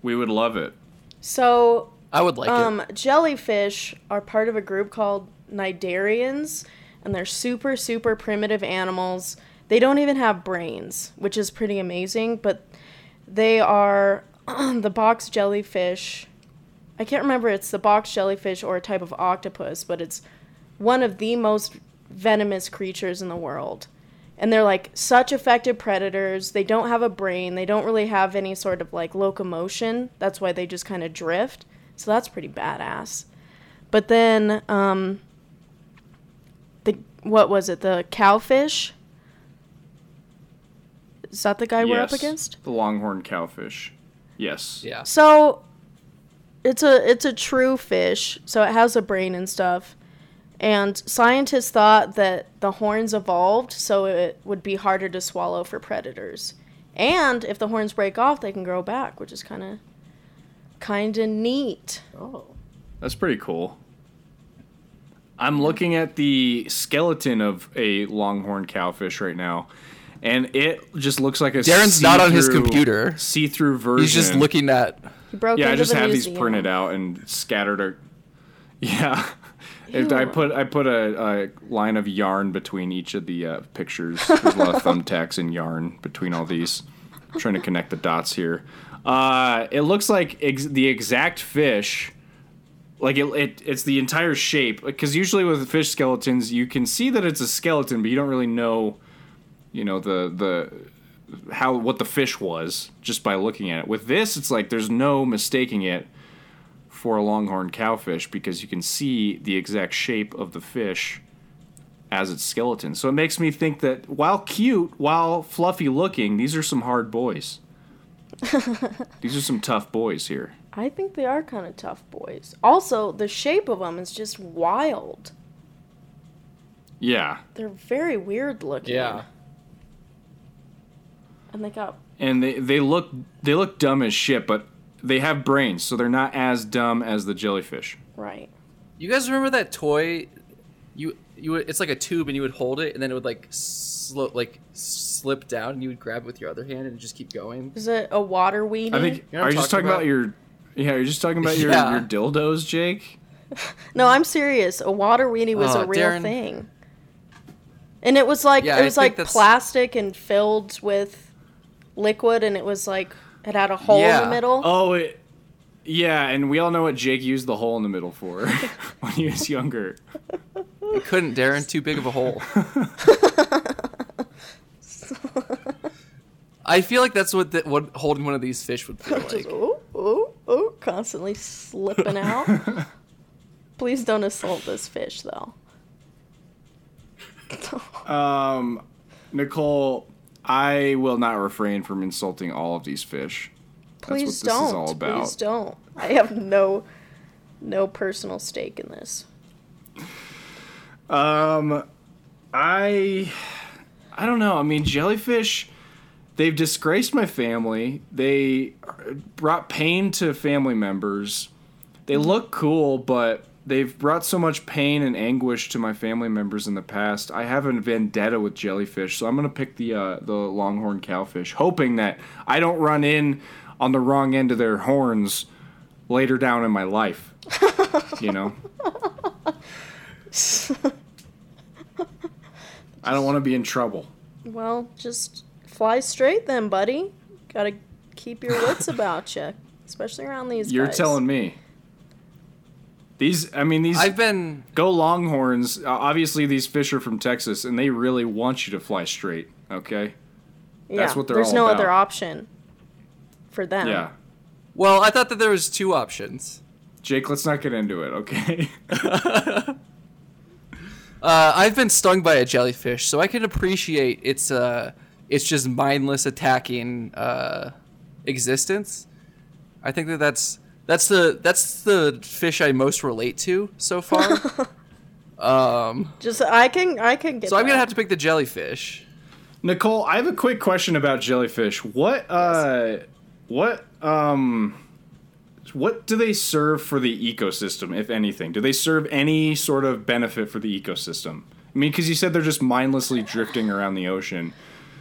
We would love it. So I would like um, it. jellyfish are part of a group called Cnidarians, and they're super, super primitive animals. They don't even have brains, which is pretty amazing, but they are the box jellyfish. I can't remember it's the box jellyfish or a type of octopus, but it's one of the most venomous creatures in the world. and they're like such effective predators. They don't have a brain. They don't really have any sort of like locomotion. That's why they just kind of drift. So that's pretty badass. But then, um, the what was it? The cowfish. Is that the guy we're up Yes, against? The longhorn cowfish. Yes. Yeah. So it's a it's a true fish, so it has a brain and stuff. And scientists thought that the horns evolved so it would be harder to swallow for predators. And if the horns break off, they can grow back, which is kind of kind of neat. Oh. That's pretty cool. I'm looking at the skeleton of a longhorn cowfish right now, and it just looks like a Darren's not on his computer. See-through version. He's just looking at. He broke Yeah, I just the have these printed out and scattered. A, yeah, If I put I put a, a line of yarn between each of the uh, pictures. There's a lot of thumbtacks and yarn between all these. I'm trying to connect the dots here. Uh, it looks like ex- the exact fish. Like it, it, it's the entire shape. Because usually with fish skeletons, you can see that it's a skeleton, but you don't really know, you know, the the how what the fish was just by looking at it. With this, it's like there's no mistaking it for a longhorn cowfish because you can see the exact shape of the fish as its skeleton. So it makes me think that while cute, while fluffy looking, these are some hard boys. these are some tough boys here. I think they are kind of tough boys. Also, the shape of them is just wild. Yeah. They're very weird looking. Yeah. And they got And they, they look they look dumb as shit, but they have brains, so they're not as dumb as the jellyfish. right. You guys remember that toy? You you would, it's like a tube and you would hold it and then it would like slow like slip down and you would grab it with your other hand and just keep going. Is it a water weenie? I think You know are you just talking talking about, about? your yeah, you're just talking about your, Yeah. your dildos, Jake? No, I'm serious. A water weenie was Oh, a real Darren. thing. And it was like Yeah, it was think like that's- plastic and filled with liquid and it was like it had a hole in the middle. Oh, it, yeah, and we all know what Jake used the hole in the middle for when he was younger. You couldn't, Darren. Too big of a hole. I feel like that's what the, what holding one of these fish would feel Just like. ooh, ooh, ooh, constantly slipping out. Please don't assault this fish though. Um, Nicole, I will not refrain from insulting all of these fish. Please That's what don't. this is all about. Please don't. I have no no personal stake in this. Um, I, I don't know. I mean, jellyfish, they've disgraced my family. They brought pain to family members. They look cool, but they've brought so much pain and anguish to my family members in the past. I have a vendetta with jellyfish, so I'm gonna pick the uh, the longhorn cowfish, hoping that I don't run in on the wrong end of their horns later down in my life. you know. I don't want to be in trouble. Well, just fly straight then, buddy. Gotta keep your wits about you, especially around these You're guys. telling me. These, I mean, these I've been go Longhorns. Uh, obviously, these fish are from Texas, and they really want you to fly straight. Okay. yeah, that's what they're There's all no about. other option for them. Yeah. well. I thought that there was two options. Jake, let's not get into it. Okay. Uh, I've been stung by a jellyfish, so I can appreciate its uh, its just mindless attacking uh, existence. I think that that's that's the that's the fish I most relate to so far. um, Just I can I can get. so I'm gonna have to pick the jellyfish. Nicole, I have a quick question about jellyfish. What uh, what um. What do they serve for the ecosystem, if anything? Do they serve any sort of benefit for the ecosystem? I mean, because you said they're just mindlessly drifting around the ocean.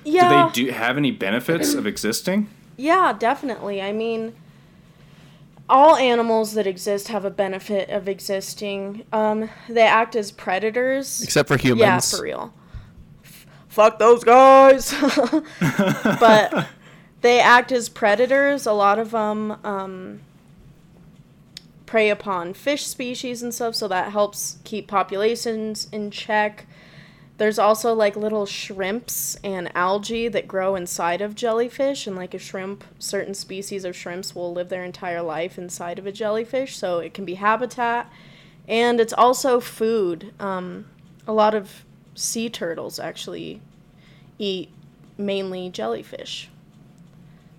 Yeah. Do they do have any benefits of existing? Yeah, definitely. I mean, all animals that exist have a benefit of existing. Um, they act as predators. Except for humans. Yeah, for real. F- fuck those guys. but they act as predators. A lot of them um, prey upon fish species and stuff, so that helps keep populations in check. There's also like little shrimps and algae that grow inside of jellyfish, and like a shrimp, certain species of shrimps will live their entire life inside of a jellyfish, so it can be habitat, and it's also food. Um, a lot of sea turtles actually eat mainly jellyfish.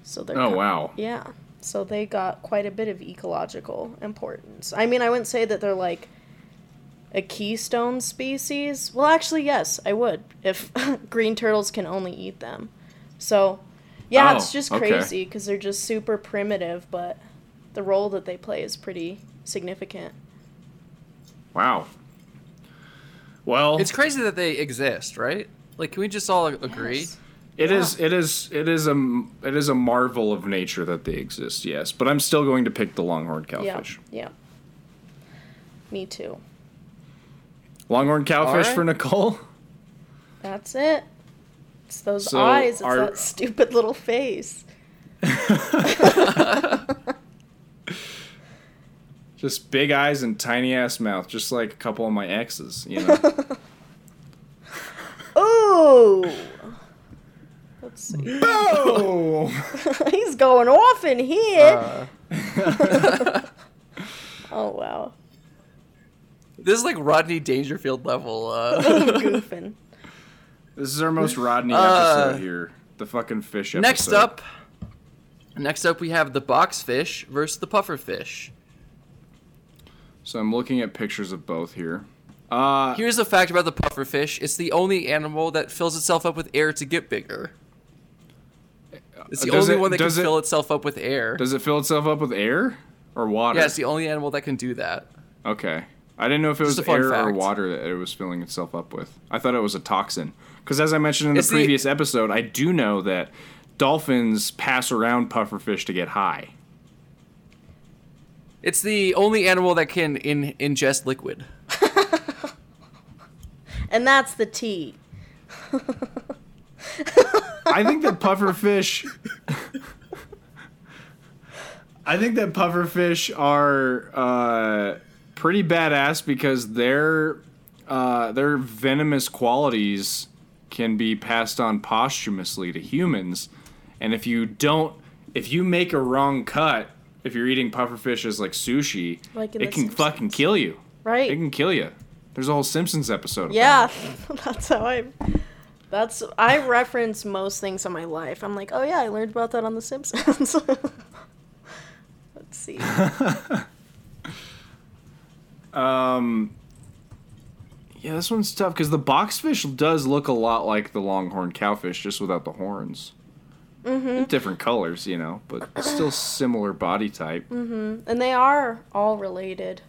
So they're Oh ki- wow. yeah. So they got quite a bit of ecological importance. I mean, I wouldn't say that they're like a keystone species. Well, actually, yes, I would if green turtles can only eat them. So, yeah, Oh, it's just crazy because they're just super primitive, but the role that they play is pretty significant. Wow. Well, It's crazy that they exist, right? Like, can we just all agree? Yes. It is. It is. It is a. It is a marvel of nature that they exist. Yes, but I'm still going to pick the longhorn cowfish. yeah. yeah. Me too. Longhorn cowfish for Nicole. That's it. It's those So eyes. It's our- that stupid little face. Just big eyes and tiny ass mouth, just like a couple of my exes. You know. Ooh. Let's see. oh. He's going off in here. Uh, oh wow. this is like Rodney Dangerfield level. Uh, Goofing. This is our most Rodney Uh, episode here. The fucking fish episode. next up, next up we have the boxfish versus the pufferfish. So I'm looking at pictures of both here. Uh, Here's a fact about the pufferfish: it's the only animal that fills itself up with air to get bigger. It's the Does only it- one that can it- fill itself up with air. does it fill itself up with air or water? yeah, it's the only animal that can do that. Okay. I didn't know if it Just was a fun air or water that it was filling itself up with. I thought it was a toxin. Because as I mentioned in the It's the- previous episode, I do know that dolphins pass around pufferfish to get high. It's the only animal that can in, ingest liquid. And that's the T. I think that pufferfish. I think that pufferfish are uh, pretty badass because their uh, their venomous qualities can be passed on posthumously to humans, and if you don't, if you make a wrong cut, if you're eating pufferfish as like sushi, Like it can fucking kill you. Right. It can kill you. There's a whole Simpsons episode. About Yeah, that's how I. That's I reference most things in my life. I'm like, oh yeah, I learned about that on The Simpsons. Let's see. Um, yeah, this one's tough because the boxfish does look a lot like the longhorn cowfish, just without the horns. Mm-hmm. Different colors, you know, but still similar body type. Mm-hmm. and they are all related.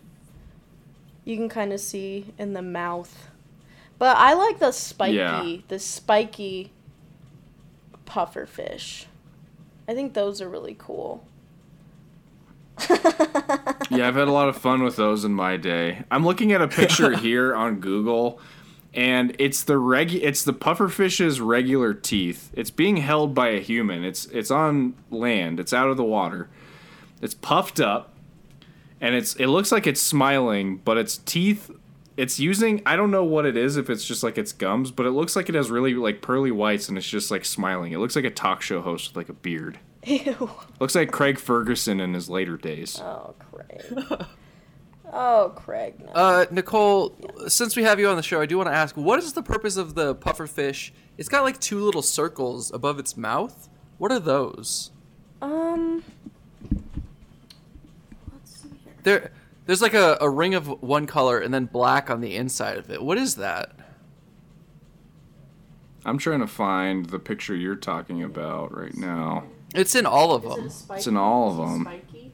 You can kind of see in the mouth, but I like the spiky, Yeah. the spiky puffer fish. I think those are really cool. Yeah, I've had a lot of fun with those in my day. I'm looking at a picture here on Google, and it's the reg it's the pufferfish's regular teeth. It's being held by a human. It's it's on land. It's out of the water. It's puffed up, and it's it looks like it's smiling, but its teeth. It's using I don't know what it is if it's just like its gums, but it looks like it has really like pearly whites and it's just like smiling. It looks like a talk show host with like a beard. Ew. Looks like Craig Ferguson in his later days. Oh, Craig. oh, Craig. No. Uh, Nicole, since we have you on the show, I do want to ask, what is the purpose of the pufferfish? It's got like two little circles above its mouth. What are those? Um. Let's see here. There, there's like a, a ring of one color and then black on the inside of it. What is that? I'm trying to find the picture you're talking about right now. It's in all of Is it them. It's in all of them. Spiky?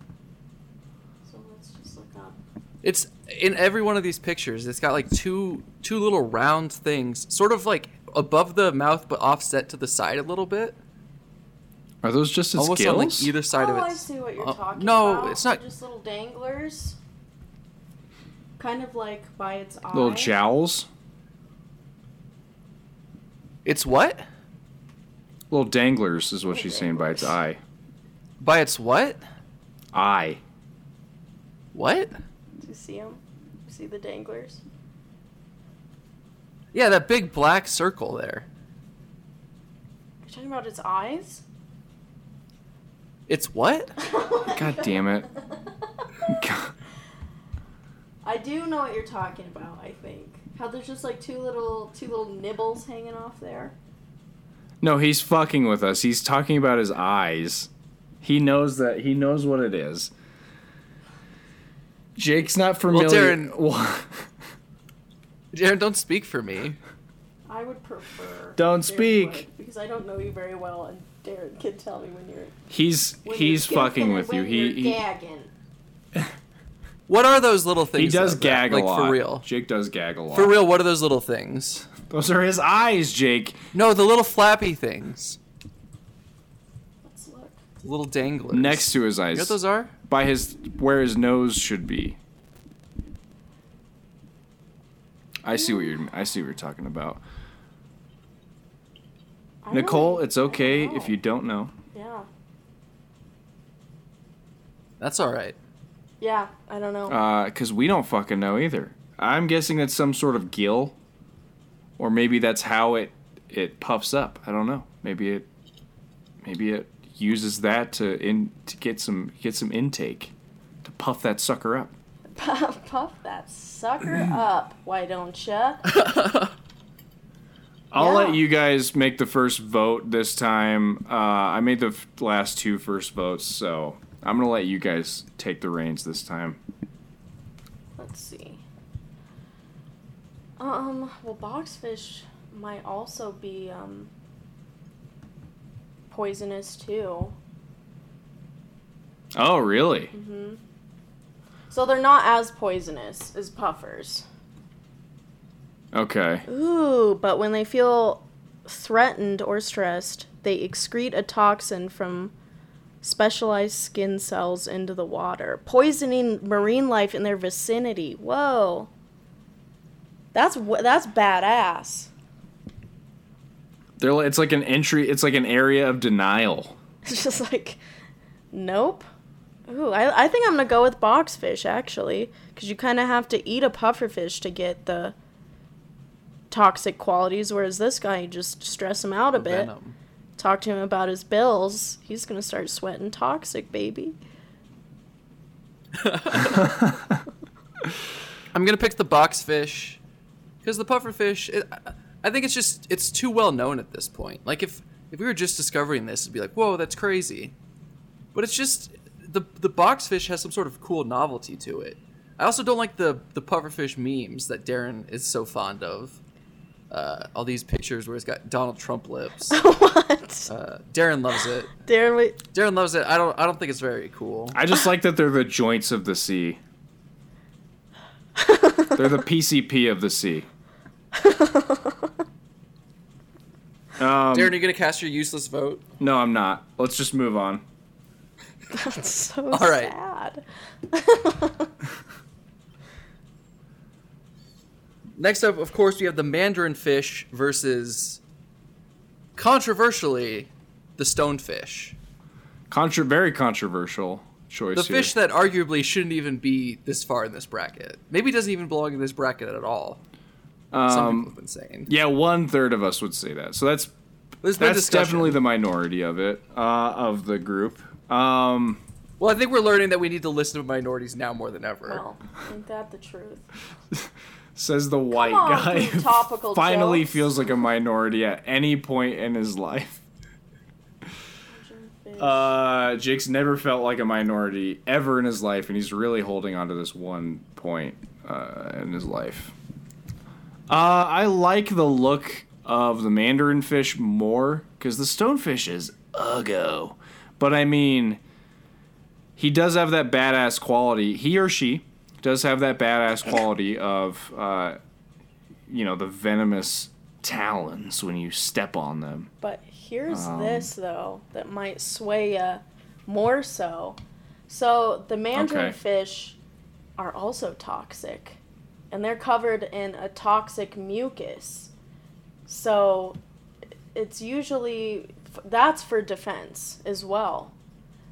So let's just look up. It's in every one of these pictures. It's got like two two little round things, sort of like above the mouth but offset to the side a little bit, Are those just its almost on like either side oh, of it. I see what you're Uh, talking no, about. it's not- They're just little danglers. Kind of like by its eye. Little jowls? It's what? Little danglers is what she's saying by its eye. By its what? Eye. What? Do you see them? See the danglers? Yeah, that big black circle there. You're talking about its eyes? It's what? God damn it. God. I do know what you're talking about, I think. How there's just like two little two little nibbles hanging off there. No, he's fucking with us. He's talking about his eyes. He knows that. He knows what it is. Jake's not familiar. Well, Darren- Well, Jared, don't speak for me. I would prefer Don't Darren speak. would, because I don't know you very well and Darren can tell me when you're he's when he's you're fucking with you. when He you're he, gagging. What are those little things? he does though, gag like, a lot. for real. Jake does gag a lot. For real, what are those little things? Those are his eyes, Jake. No, the little flappy things. Let's look. The little danglers. Next to his You eyes. know what those are? by his where his nose should be. I see what you're I see what you're talking about. I Nicole, really- it's okay if you don't know. Yeah. That's all right. Yeah, I don't know. Uh, cuz we don't fucking know either. I'm guessing it's some sort of gill or maybe that's how it it puffs up. I don't know. Maybe it maybe it uses that to in to get some get some intake to puff that sucker up. puff, puff that sucker up. Why don't ya? I'll Yeah. let you guys make the first vote this time. Uh, I made the f- last two first votes, so I'm gonna let you guys take the reins this time. Let's see. Um, well, boxfish might also be um poisonous too. Oh, really? Mm-hmm. So they're not as poisonous as puffers. Okay. Ooh, but when they feel threatened or stressed, they excrete a toxin from specialized skin cells into the water, poisoning marine life in their vicinity. Whoa. That's that's badass. They're li- it's like an entry. It's like an area of denial. It's just like, nope. Ooh, I, I think I'm gonna go with boxfish actually, because you kind of have to eat a pufferfish to get the toxic qualities, whereas this guy you just stress him out a bit. Venom. Talk to him about his bills, he's gonna start sweating toxic, baby. I'm gonna pick the boxfish because the pufferfish. It, I think it's just it's too well known at this point. Like if if we were just discovering this, it'd be like, whoa, that's crazy. But it's just the the boxfish has some sort of cool novelty to it. I also don't like the the pufferfish memes that Darren is so fond of. Uh, all these pictures where it's got Donald Trump lips. what? Uh, Darren loves it. Darren, wait. Darren loves it. I don't. I don't think it's very cool. I just like that they're the joints of the sea. They're the PCP of the sea. Um, Darren, are you gonna cast your useless vote? no, I'm not. Let's just move on. That's so All right. sad. Next up, of course, we have the mandarin fish versus, controversially, the stonefish. Contra- very controversial choice The here. fish that arguably shouldn't even be this far in this bracket. Maybe doesn't even belong in this bracket at all. Some people um, have been saying. yeah, one third of us would say that. So that's There's that's definitely the minority of it uh, of the group. Um, Well, I think we're learning that we need to listen to minorities now more than ever. Well, ain't that the truth? says the white on, guy topical finally jokes. feels like a minority at any point in his life. Uh, Jake's never felt like a minority ever in his life, and he's really holding on to this one point uh, in his life. Uh, I like the look of the mandarin fish more because the stonefish is uggo. But I mean, he does have that badass quality. He or she does have that badass quality of, uh, you know, the venomous talons when you step on them. But here's Um, this though that might sway you more so. So the mandarin Okay. fish are also toxic, and they're covered in a toxic mucus. So it's usually that's for defense as well.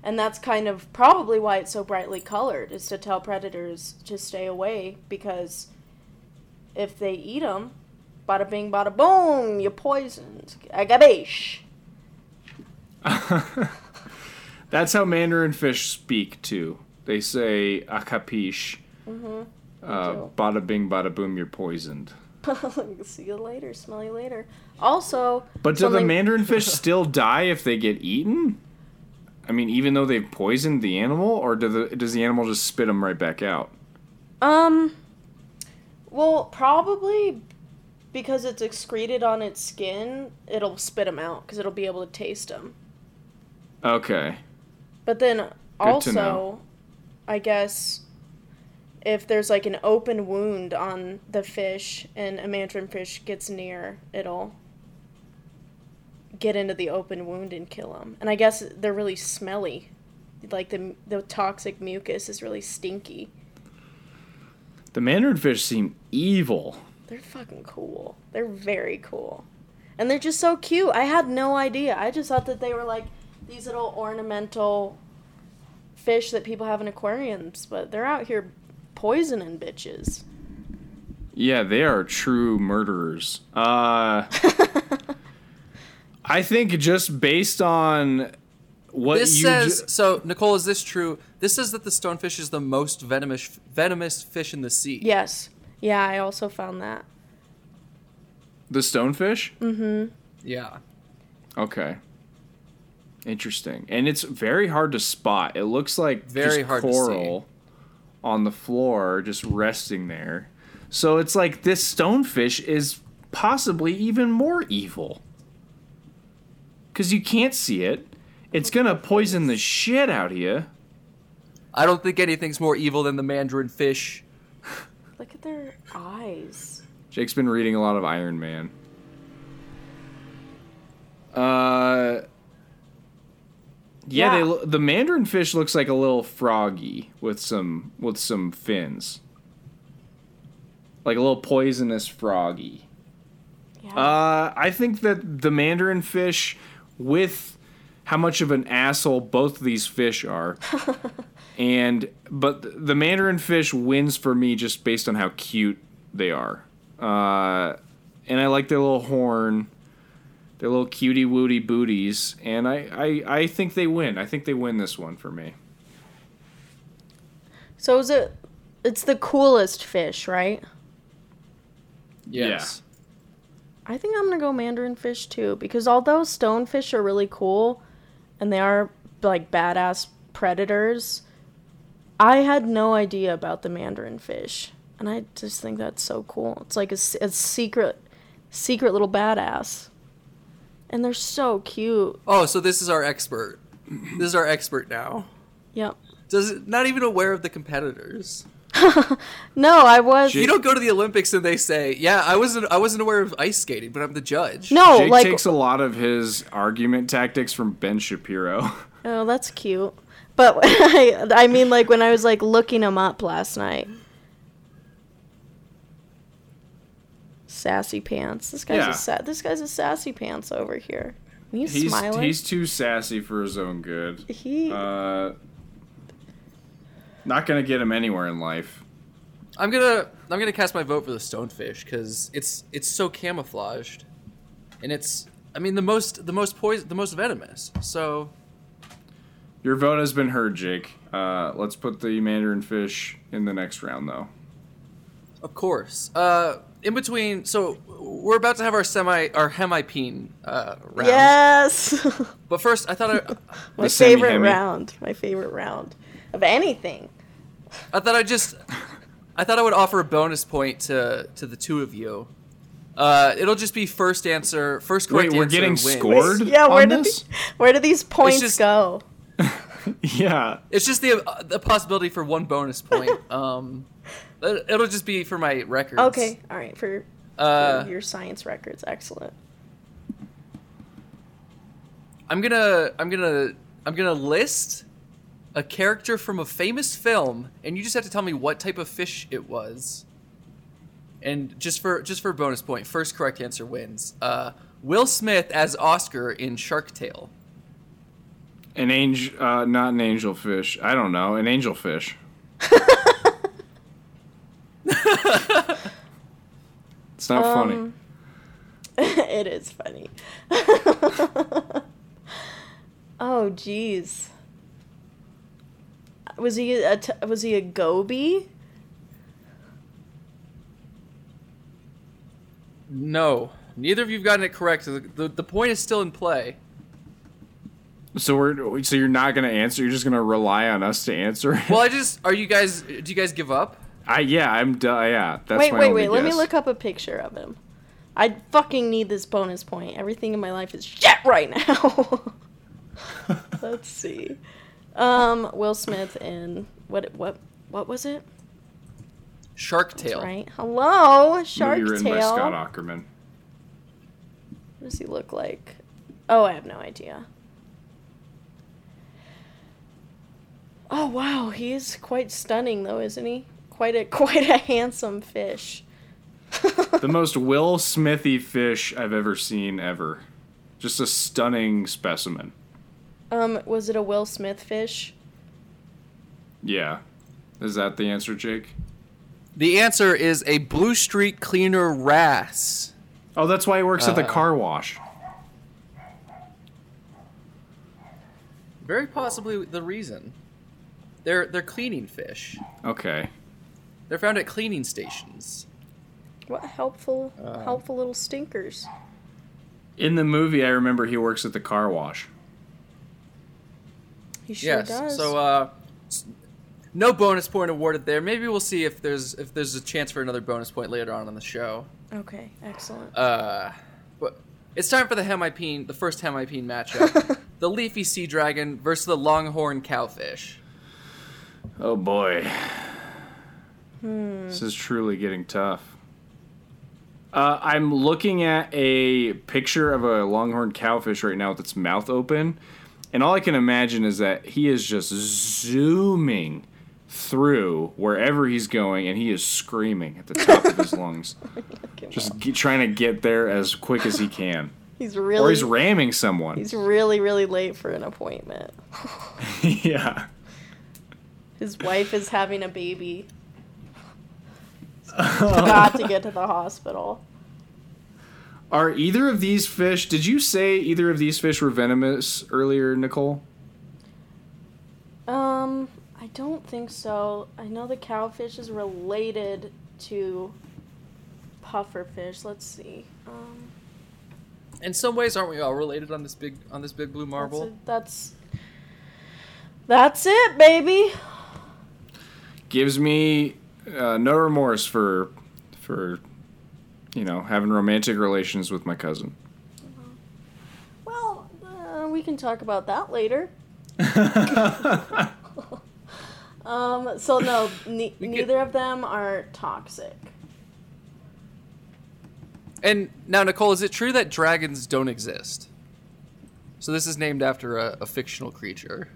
And that's kind of probably why it's so brightly colored is to tell predators to stay away because if they eat them, Bada bing, bada boom. You're poisoned. Agabish. That's how Mandarin fish speak too. They say akapish. Mm-hmm. Uh, bada bing, bada boom, you're poisoned. See you later. Smell you later. Also, But do the mandarin fish still die if they get eaten? I mean, even though they've poisoned the animal, or do the, does the animal just spit them right back out? Um. Well, probably because it's excreted on its skin, it'll spit them out because it'll be able to taste them. Okay. But then to also. I guess if there's like an open wound on the fish and a mandarin fish gets near, it'll get into the open wound and kill them. And I guess they're really smelly. Like the the toxic mucus is really stinky. The mandarin fish seem evil. They're fucking cool. They're very cool. And they're just so cute. I had no idea. I just thought that they were like these little ornamental fish that people have in aquariums, but they're out here poisoning bitches. Yeah, they are true murderers. Uh, I think just based on what This you says ju- so. Nicole, is this true? This says that the stonefish is the most venomous venomous fish in the sea. Yes. Yeah, I also found that. the stonefish. Mm-hmm. Yeah. Okay. Interesting. And it's very hard to spot. It looks like Very just hard to see. coral on the floor just resting there. So it's like this stonefish is possibly even more evil. Cuz you can't see it. It's going to poison the shit out of you. I don't think anything's more evil than the mandarin fish. Look at their eyes. Jake's been reading a lot of Iron Man. Uh yeah, Yeah. they lo- the mandarin fish looks like a little froggy with some with some fins. Like a little poisonous froggy. Yeah. Uh I think that the mandarin fish with how much of an asshole both of these fish are. and but the mandarin fish wins for me just based on how cute they are. Uh, and I like their little horn, their little cutie wooty booties, and I, I, I think they win. I think they win this one for me. so is it it's the coolest fish, right? Yes. I think I'm gonna go mandarin fish too because although stonefish are really cool, and they are like badass predators, I had no idea about the mandarin fish, and I just think that's so cool. It's like a, a secret, secret little badass, and they're so cute. Oh, so this is our expert. This is our expert now. Yep. Does it not even aware of the competitors? No, I was You don't go to the Olympics and they say, "Yeah, I wasn't I wasn't aware of ice skating, but I'm the judge." no Jake like takes a lot of his argument tactics from Ben Shapiro. oh that's cute, but I I mean like when I was like looking him up last night. Sassy pants. This guy's Yeah. a sa- this guy's a sassy pants over here. He's, he's smiling. he's too sassy for his own good. he Uh, not gonna get him anywhere in life. I'm gonna I'm gonna cast my vote for the stonefish because it's it's so camouflaged, and it's I mean the most the most poison the most venomous. So Your vote has been heard, Jake. Uh, let's put the mandarin fish in the next round, though. of course, uh, in between, so we're about to have our semi our hemipene uh, round. yes, But first, I thought I, my favorite semi-hemi. round. My favorite round of anything. I thought I just I thought I would offer a bonus point to to the two of you. Uh, it'll just be first answer, first correct Wait, we're answer getting wins. scored? Yeah, where on did this? the, where do these points just- go? Yeah. It's just the uh, the possibility for one bonus point. Um, it- it'll just be for my records. Okay, all right for, Uh, for your science records. Excellent. I'm gonna I'm gonna I'm gonna list a character from a famous film, and you just have to tell me what type of fish it was. And just for just for a bonus point, first correct answer wins. Uh, Will Smith as Oscar in Shark Tale. An angel, uh, not an angelfish. I don't know. An angelfish. it's not funny. Um, it is funny. oh, jeez. Was he a t- was he a goby? No, neither of you've gotten it correct. The, the, the point is still in play. So we're so you're not gonna answer. You're just gonna rely on us to answer. it? Well, I just are you guys? Do you guys give up? I yeah, I'm du- yeah. That's wait, my wait, only wait. Let me look up a picture of him. I fucking need this bonus point. Everything in my life is shit right now. Let's see. Um, Will Smith in what? What? What was it? Shark That's Tale. right. Hello, Shark Movie written by Tale. Scott Ackerman. What does he look like? Oh, I have no idea. Oh wow, he's quite stunning though, isn't he? Quite a quite a handsome fish. The most Will Smithy fish I've ever seen ever. Just a stunning specimen. Um, was it a Will Smith fish? Yeah. Is that the answer, Jake? The answer is a Bluestreak Cleaner wrasse. Oh, that's why he works at the Uh. car wash. Very possibly the reason. They're they're cleaning fish. Okay. They're found at cleaning stations. What helpful, Uh. helpful little stinkers. In the movie, I remember he works at the car wash. He sure yes. does. So uh no bonus point awarded there. Maybe we'll see if there's if there's a chance for another bonus point later on in the show. okay, excellent. Uh but it's time for the Hemipene, the first Hemipene matchup. the leafy sea dragon versus the longhorn cowfish. Oh boy. Hmm. This is truly getting tough. Uh, I'm looking at a picture of a longhorn cowfish right now with its mouth open, and all I can imagine is that he is just zooming through wherever he's going, and he is screaming at the top of his lungs, just ge- trying to get there as quick as he can, he's really, or he's ramming someone. he's really really late for an appointment. yeah. His wife is having a baby. Got to get to the hospital. Are either of these fish? Did you say either of these fish were venomous earlier, Nicole? Um, I don't think so. I know the cowfish is related to pufferfish. Let's see. Um, In some ways, aren't we all related on this big on this big blue that's, marble? it, that's that's it, baby. gives me uh, no remorse for for you know having romantic relations with my cousin. Well, uh, we can talk about that later. Um, so no, ne- neither of them are toxic. And now, Nicole, is it true that dragons don't exist? So this is named after a, a fictional creature.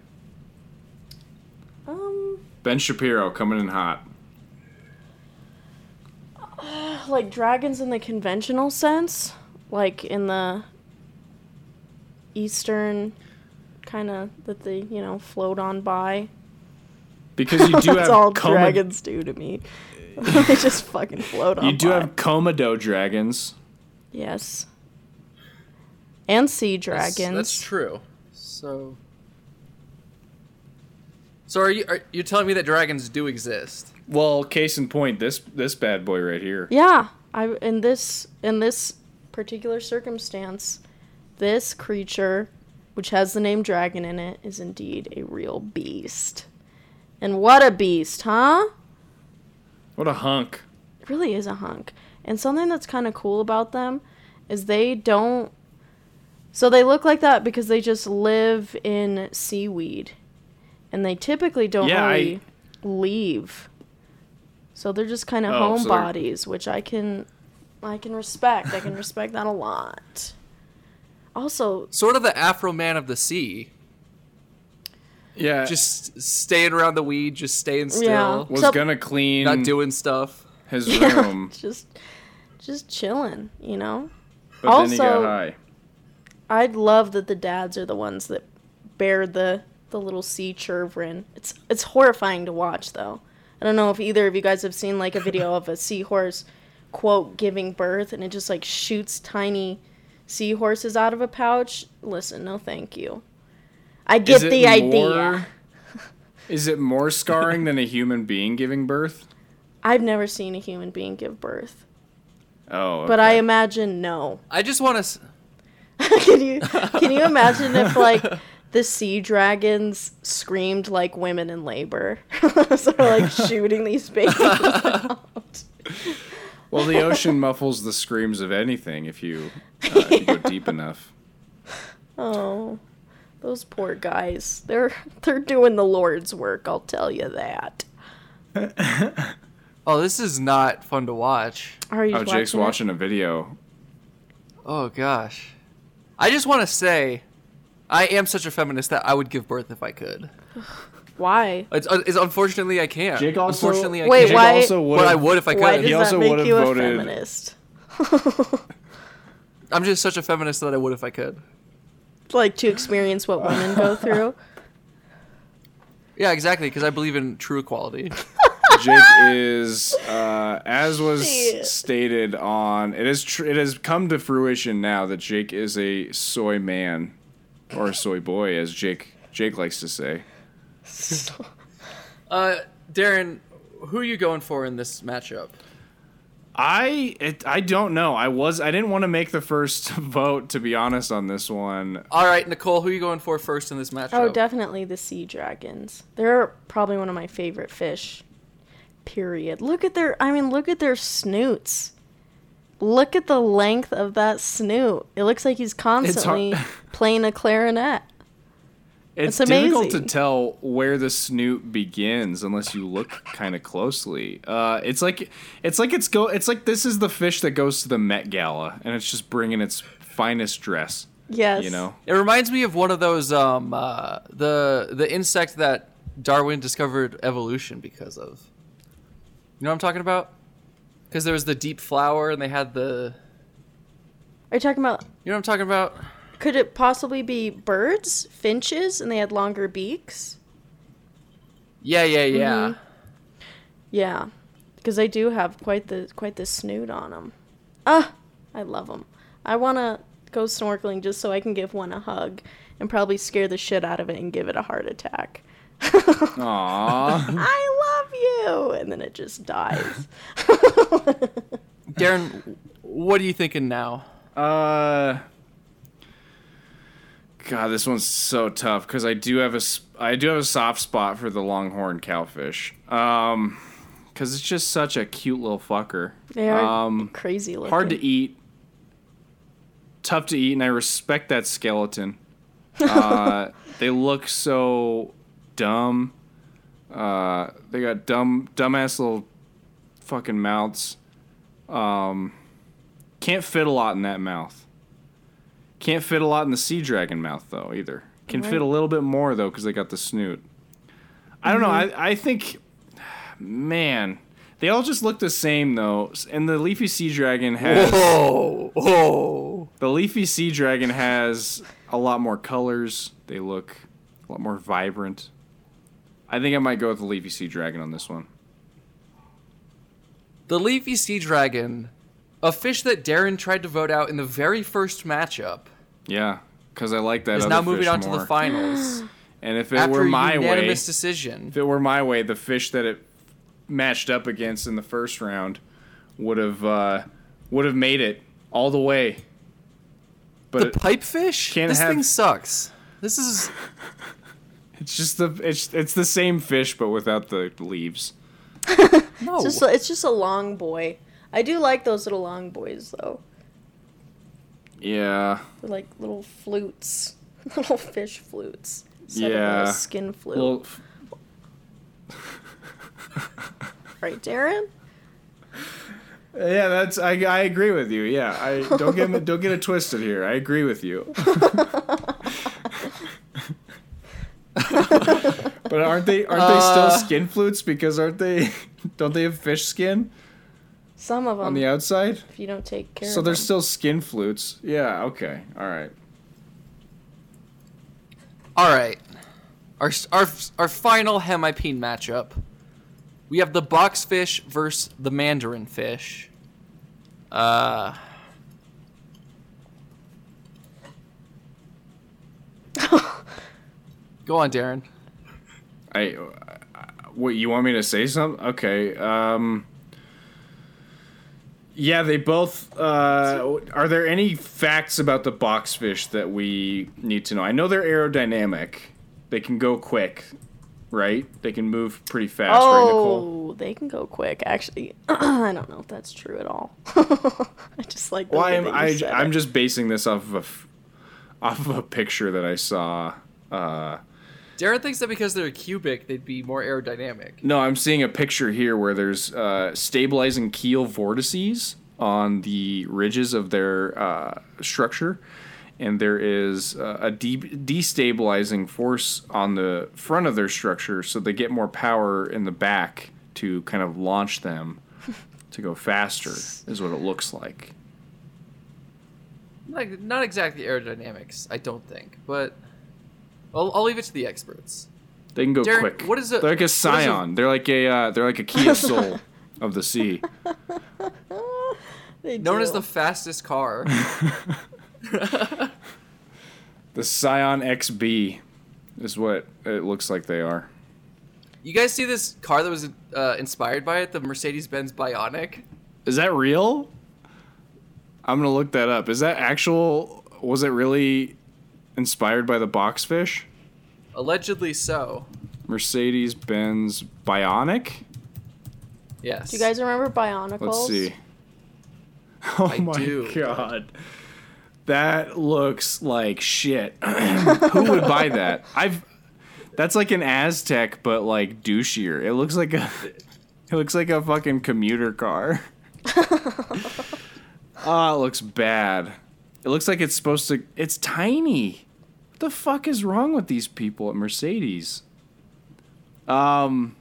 Um, Ben Shapiro coming in hot. like dragons in the conventional sense, like in the eastern kind of that they you know float on by. Because you do That's have all Koma- dragons do to me. they just fucking float on. you do by. have Komodo dragons. yes, and sea That's- dragons. That's, true. So, so are you are you telling me that dragons do exist? Well, case in point, this this bad boy right here. Yeah, I in this in this particular circumstance, this creature, which has the name dragon in it, is indeed a real beast. And what a beast, huh? What a hunk. It really is a hunk. And something that's kind of cool about them is they don't. So they look like that because they just live in seaweed. And they typically don't Yeah, I- leave. So they're just kind of Oh, so homebodies, which I can I can respect. I can respect that a lot. Also, Sort of the Afroman of the sea, Yeah, just staying around the weed, just staying still, Yeah. was So- gonna clean not doing stuff. his yeah, room, just just chilling, you know? but then he got Also- high. I'd love that the dads are the ones that bear the the little sea children. It's it's horrifying to watch though. I don't know if either of you guys have seen like a video of a seahorse quote giving birth and it just like shoots tiny seahorses out of a pouch. Listen, no thank you. I get Is it the idea. more- Is it more scarring than a human being giving birth? I've never seen a human being give birth, Oh, but I imagine no. I just want to. can you can you imagine if like the sea dragons screamed like women in labor, so like shooting these babies out? Well, the ocean muffles the screams of anything if you, uh, if you go deep enough. Oh, those poor guys. They're they're doing the Lord's work. I'll tell you that. Oh, this is not fun to watch. Are you? Oh, Jake's it? watching a video. Oh gosh. I just want to say, I am such a feminist that I would give birth if I could. Why? It's, uh, it's unfortunately I can't. Jake also- unfortunately I Wait, can't. Jake why- also But I would've- if I Why could. does He also that make would've you voted- a feminist? I'm just such a feminist that I would if I could. like to experience what women go through. Yeah, exactly. Because I believe in true equality. Jake is, uh, as was Shit. stated on, it is tr- it has come to fruition now that Jake is a soy man, or a soy boy, as Jake Jake likes to say. Uh, Darren, who are you going for in this matchup? I it, I don't know. I was I didn't want to make the first vote to be honest on this one. All right, Nicole, who are you going for first in this matchup? Oh, definitely the sea dragons. They're probably one of my favorite fish. Period. Look at their I mean, look at their snoots. Look at the length of that snoot. It looks like he's constantly playing a clarinet. It's That's difficult to tell where the snoot begins unless you look kind of closely. Uh, it's like it's like it's go. It's like this is the fish that goes to the Met Gala and it's just bringing its finest dress. Yes. You know. It reminds me of one of those um uh, the the insect that Darwin discovered evolution because of. You know what I'm talking about? Because there was the deep flower and they had the. Are you talking about You know what I'm talking about? could it possibly be birds, finches, and they had longer beaks? Yeah, yeah, yeah. Mm-hmm. Yeah, because they do have quite the quite the snoot on them. Ah, I love them. I want to go snorkeling just so I can give one a hug and probably scare the shit out of it and give it a heart attack. Aww. I love you, and then it just dies. Darren, what are you thinking now? Uh, God, this one's so tough because I do have a s- I do have a soft spot for the longhorn cowfish. Um, because it's just such a cute little fucker. They are um, crazy looking. hard to eat, tough to eat, and I respect that skeleton. Uh, they look so dumb. Uh, they got dumb, dumbass little fucking mouths. Um, can't fit a lot in that mouth. Can't fit a lot in the sea dragon mouth though either. Can fit a little bit more though because they got the snoot. I don't know. I I think, man, they all just look the same though. And the leafy sea dragon has Oh, oh. the leafy sea dragon has a lot more colors. They look a lot more vibrant. I think I might go with the leafy sea dragon on this one. The leafy sea dragon, a fish that Darren tried to vote out in the very first matchup, Yeah, because I like that. is other now moving fish on to the finals And if it after were a my way, unanimous decision. if it were my way, the fish that it matched up against in the first round would have uh, would have made it all the way. But The pipefish? This have- thing sucks. This is it's just the it's it's the same fish but without the leaves. no. It's just, a, it's just a long boy. I do like those little long boys though. Yeah, They're like little flutes, little fish flutes. instead of Yeah. skin flute. well, right, Darren? yeah, that's I, I agree with you. Yeah, I don't get don't get it twisted here. I agree with you. but aren't they aren't uh, they still uh. skin flutes? Because aren't they don't they have fish skin? Some of them on the outside. If you don't take care. So they're them. still skin flutes. Yeah. Okay. All right. All right. Our our our final hemipene matchup. We have the boxfish versus the mandarin fish. Uh. Go on, Darren. I, uh, what you want me to say something? Okay. Um. Yeah, they both. Uh, are there any facts about the boxfish that we need to know? I know they're aerodynamic. They can go quick, right? They can move pretty fast, right, Oh, they can go quick. Actually, I don't know if that's true at all. I just like. the Well, I'm I, said I'm it. just basing this off of a, f- off of a picture that I saw. Uh, Darren thinks that because they're cubic, they'd be more aerodynamic. No, I'm seeing a picture here where there's uh, stabilizing keel vortices on the ridges of their uh, structure, and there is uh, a de- destabilizing force on the front of their structure, so they get more power in the back to kind of launch them to go faster. Is what it looks like. Like not exactly aerodynamics, I don't think, but I'll, I'll leave it to the experts. They can go Darren, quick. what is a- They're like a what is a- scion. They're like a uh, they're like a Kia Soul of the sea. They Known as the fastest car. The Scion XB is what it looks like they are. you guys see this car that was uh, inspired by it, the Mercedes-Benz Bionic? Is that real? I'm gonna look that up. Is that actual? Was it really inspired by the boxfish? Allegedly so. Mercedes Benz Bionic. Yes. Do you guys remember Bionicles? Let's see. Oh I my do. god, that looks like shit. Who would buy that? I've. That's like an Aztek, but like douchier. It looks like a. It looks like a fucking commuter car. Oh, it looks bad. It looks like it's supposed to. It's tiny. What the fuck is wrong with these people at Mercedes? Um.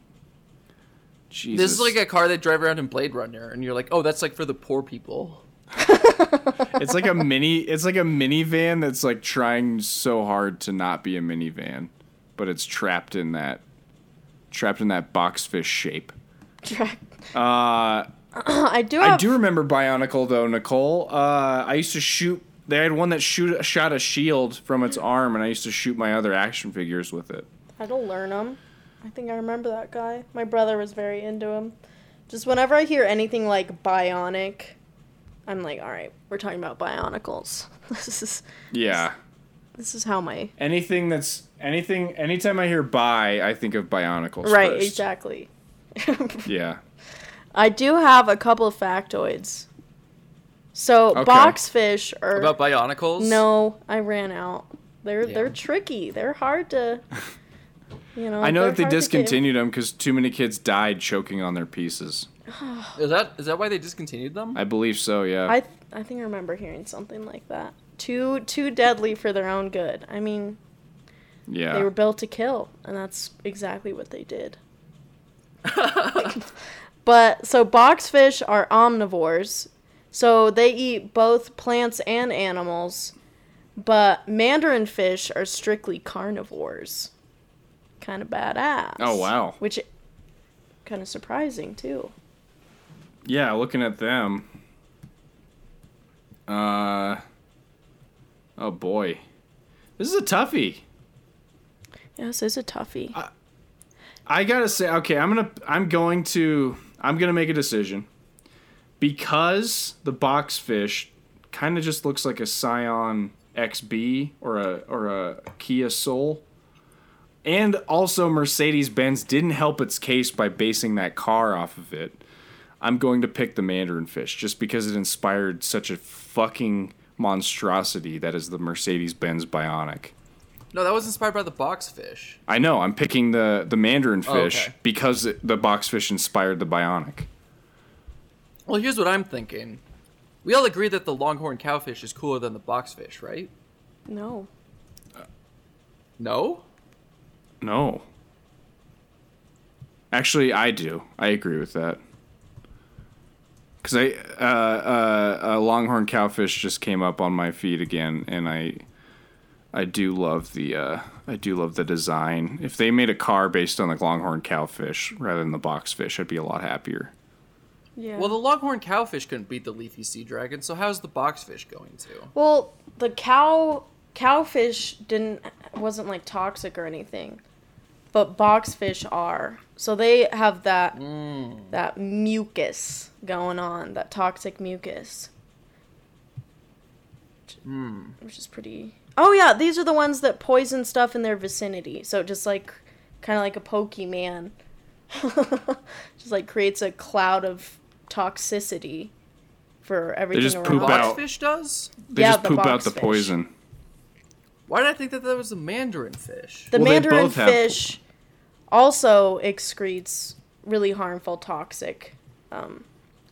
Jesus. This is like a car they drive around in Blade Runner, and you're like, oh, that's like for the poor people. it's like a mini. It's like a minivan that's like trying so hard to not be a minivan, but it's trapped in that. Trapped in that boxfish shape. Track- Uh, I do have. I do remember Bionicle though, Nicole. Uh, I used to shoot. They had one that shoot shot a shield from its arm, and I used to shoot my other action figures with it. I don't learn them. I think I remember that guy. My brother was very into him. Just whenever I hear anything like bionic, I'm like, all right, we're talking about bionicles. This is Yeah. this is how my Anything that's anything. Anytime I hear "bi," I think of Bionicles. right first. exactly. Yeah. I do have a couple of factoids. So Okay. boxfish are About Bionicles? no, I ran out. They're Yeah. they're tricky. They're hard to. You know. I know that they hard to get- discontinued them because too many kids died choking on their pieces. Is that is that why they discontinued them? I believe so. Yeah. I th- I think I remember hearing something like that. Too too deadly for their own good. I mean, yeah. they were built to kill, and that's exactly what they did. but so boxfish are omnivores, so they eat both plants and animals. But mandarin fish are strictly carnivores. Kind of badass. Oh, wow. Which kind of surprising too. Yeah, looking at them. Uh. Oh boy, this is a toughie. Yes, it's a toughie. I gotta say, okay, I'm gonna, I'm going to, I'm gonna make a decision because the boxfish kind of just looks like a Scion XB or a or a Kia Soul, and also Mercedes Benz didn't help its case by basing that car off of it. I'm going to pick the Mandarin fish just because it inspired such a fucking monstrosity that is the Mercedes Benz Bionic. No, that was inspired by the boxfish. I know. I'm picking the the mandarin Oh, fish okay. because it, the boxfish inspired the bionic. Well, here's what I'm thinking. We all agree that the longhorn cowfish is cooler than the boxfish, right? no. No? No. Actually, I do. I agree with that. Because I uh, uh, a longhorn cowfish just came up on my feed again, and I I do love the uh, I do love the design. If they made a car based on the longhorn cowfish rather than the boxfish, I'd be a lot happier. Yeah. Well, the longhorn cowfish couldn't beat the leafy sea dragon, so how's the boxfish going to? Well, the cow cowfish didn't wasn't like toxic or anything, but boxfish are. So they have that Mm. that mucus going on, that toxic mucus. Hmm. Which is pretty. Oh yeah, these are the ones that poison stuff in their vicinity. So just like, kind of like a Pokemon, just like creates a cloud of toxicity for everything They just around. poop out. Boxfish does? They Yeah, just the poop out the boxfish. poison. Why did I think that that was a mandarin fish? The Well, mandarin both have- fish also excretes really harmful toxic um,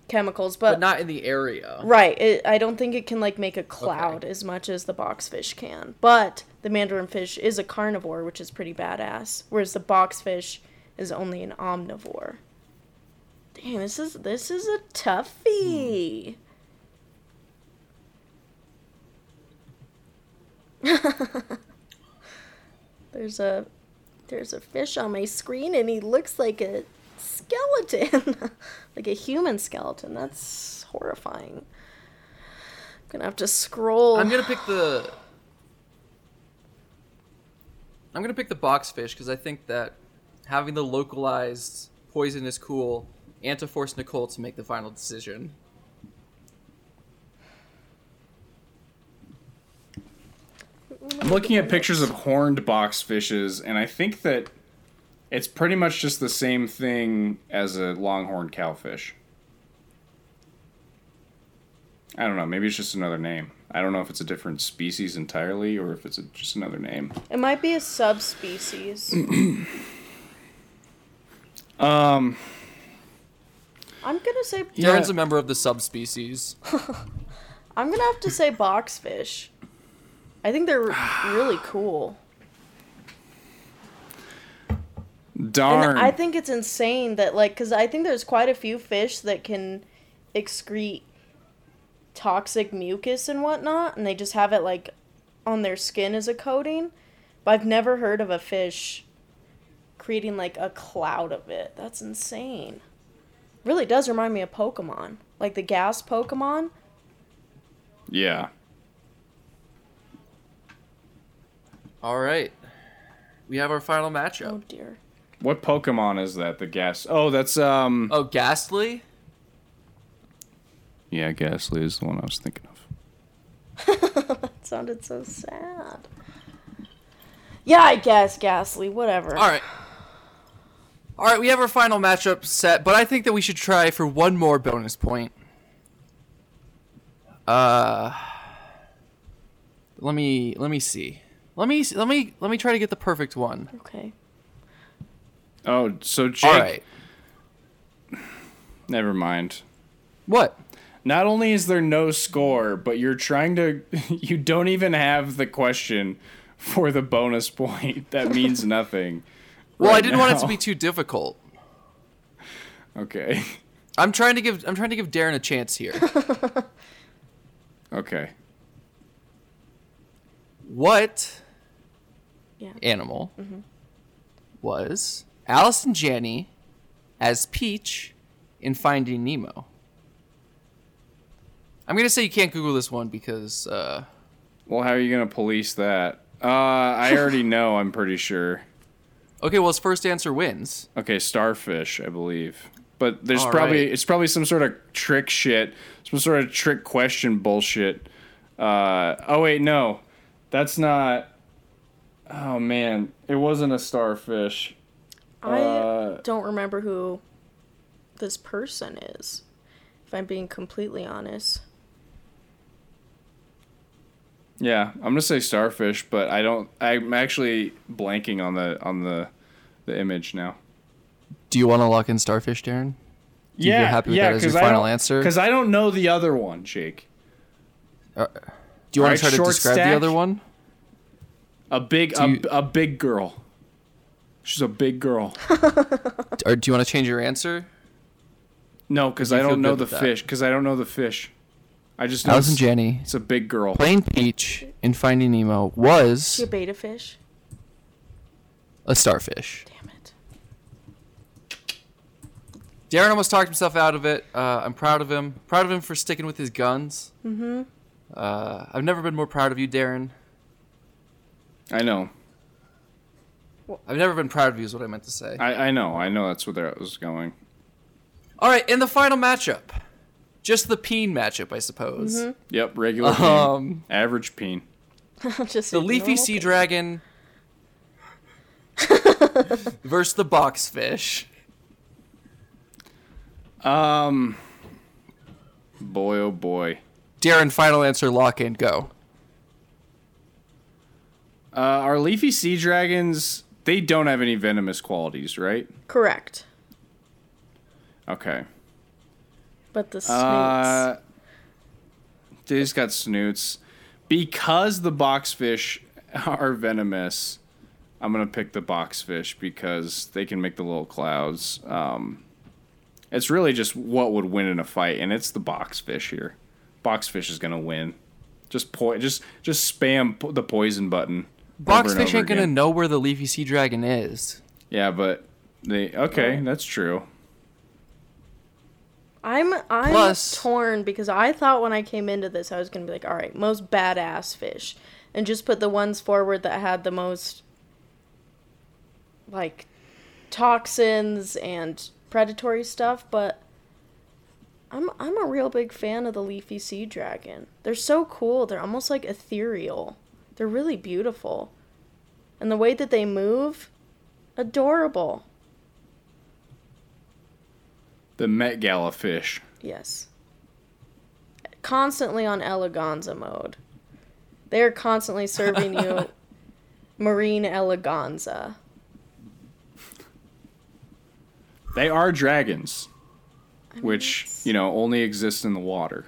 chemicals, but, But not in the area. right. It, I don't think it can like make a cloud as much as the boxfish can. But the mandarin fish is a carnivore, which is pretty badass, whereas the boxfish is only an omnivore. Dang, this is this is a toughie. There's a there's a fish on my screen and he looks like a skeleton. like a human skeleton. That's horrifying. I'm gonna have to scroll. I'm gonna pick the. I'm gonna pick the boxfish because I think that having the localized poison is cool, and to force Nicole to make the final decision. I'm looking at pictures of horned box fishes, and I think that it's pretty much just the same thing as a longhorn cowfish. I don't know. Maybe it's just another name. I don't know if it's a different species entirely or if it's a, just another name. It might be a subspecies. Um, I'm gonna say Yeah. Darren's a member of the subspecies. I'm gonna have to say boxfish. I think they're really cool. darn. And I think it's insane that like cuz I think there's quite a few fish that can excrete toxic mucus and whatnot and they just have it like on their skin as a coating. But I've never heard of a fish creating like a cloud of it. That's insane. Really does remind me of Pokemon. Like the gas Pokemon. yeah. All right, we have our final matchup. Oh dear. What Pokemon is that? The gas? Oh, that's um. Oh, Gastly. Yeah, Gastly is the one I was thinking of. That sounded so sad. Yeah, I guess Gastly, whatever. All right. All right, we have our final matchup set, but I think that we should try for one more bonus point. Uh, let me let me see. Let me let me let me try to get the perfect one. Okay. Oh, so Jake. All right. Never mind. What? Not only is there no score, but you're trying to. You don't even have the question for the bonus point. That means nothing. Well, I didn't want it to be too difficult. Okay. I'm trying to give I'm trying to give Darren a chance here. Okay. what Yeah. animal was Allison Janney as Peach in Finding Nemo? I'm gonna say you can't Google this one because uh, Well, how are you gonna police that? Uh, I already know. I'm pretty sure. Okay, well his first answer wins. Okay, starfish, I believe. But there's All probably right. it's probably some sort of trick shit, some sort of trick question bullshit. Uh, oh wait, no, that's not. Oh man, it wasn't a starfish. I Uh, don't remember who this person is, if I'm being completely honest. Yeah, I'm gonna say starfish, but I don't. I'm actually blanking on the on the the image now. Do you want to lock in Starfish, Darren? Do you yeah, feel happy with yeah, that as your 'cause I final don't- answer? Because I don't know the other one, Jake. Uh, uh, do you want Alright, to try to describe stack. the other one? A big a, you- a big girl. She's a big girl. Or do you want to change your answer? No, because Do I don't know the fish. Because I don't know the fish. I just know Allison it's, Janney it's a big girl. playing Peach in Finding Nemo was Is she a betta fish? a starfish. Damn it. Darren almost talked himself out of it. Uh, I'm proud of him. Proud of him for sticking with his guns. Mm-hmm. Uh, I've never been more proud of you, Darren. I know. I've never been proud of you, is what I meant to say. I, I know. I know that's where that was going. All right, in the final matchup, just the peen matchup, I suppose. Yep, regular peen. Um, Average peen. Just the leafy sea thing. dragon versus the boxfish. Um, boy, oh boy. Darren, final answer, lock in, go. Uh, our leafy sea dragons, they don't have any venomous qualities, right? Correct. Okay. But the snoots. Uh, they just got snoots. Because the boxfish are venomous, I'm gonna pick the boxfish because they can make the little clouds. Um, it's really just what would win in a fight, and it's the boxfish here. Boxfish is gonna win. Just po- just just spam po- the poison button. over and Boxfish over ain't gonna know where the leafy sea dragon is. Yeah, but they okay. That's true. I'm I'm Plus- torn because I thought when I came into this I was gonna be like, all right, most badass fish, and just put the ones forward that had the most like toxins and predatory stuff. But I'm I'm a real big fan of the leafy sea dragon. They're so cool. They're almost like ethereal. They're really beautiful, and the way that they move, adorable. The Met Gala fish. Yes. Constantly on eleganza mode. They're constantly serving you marine eleganza. They are dragons, which you know only exist in the water.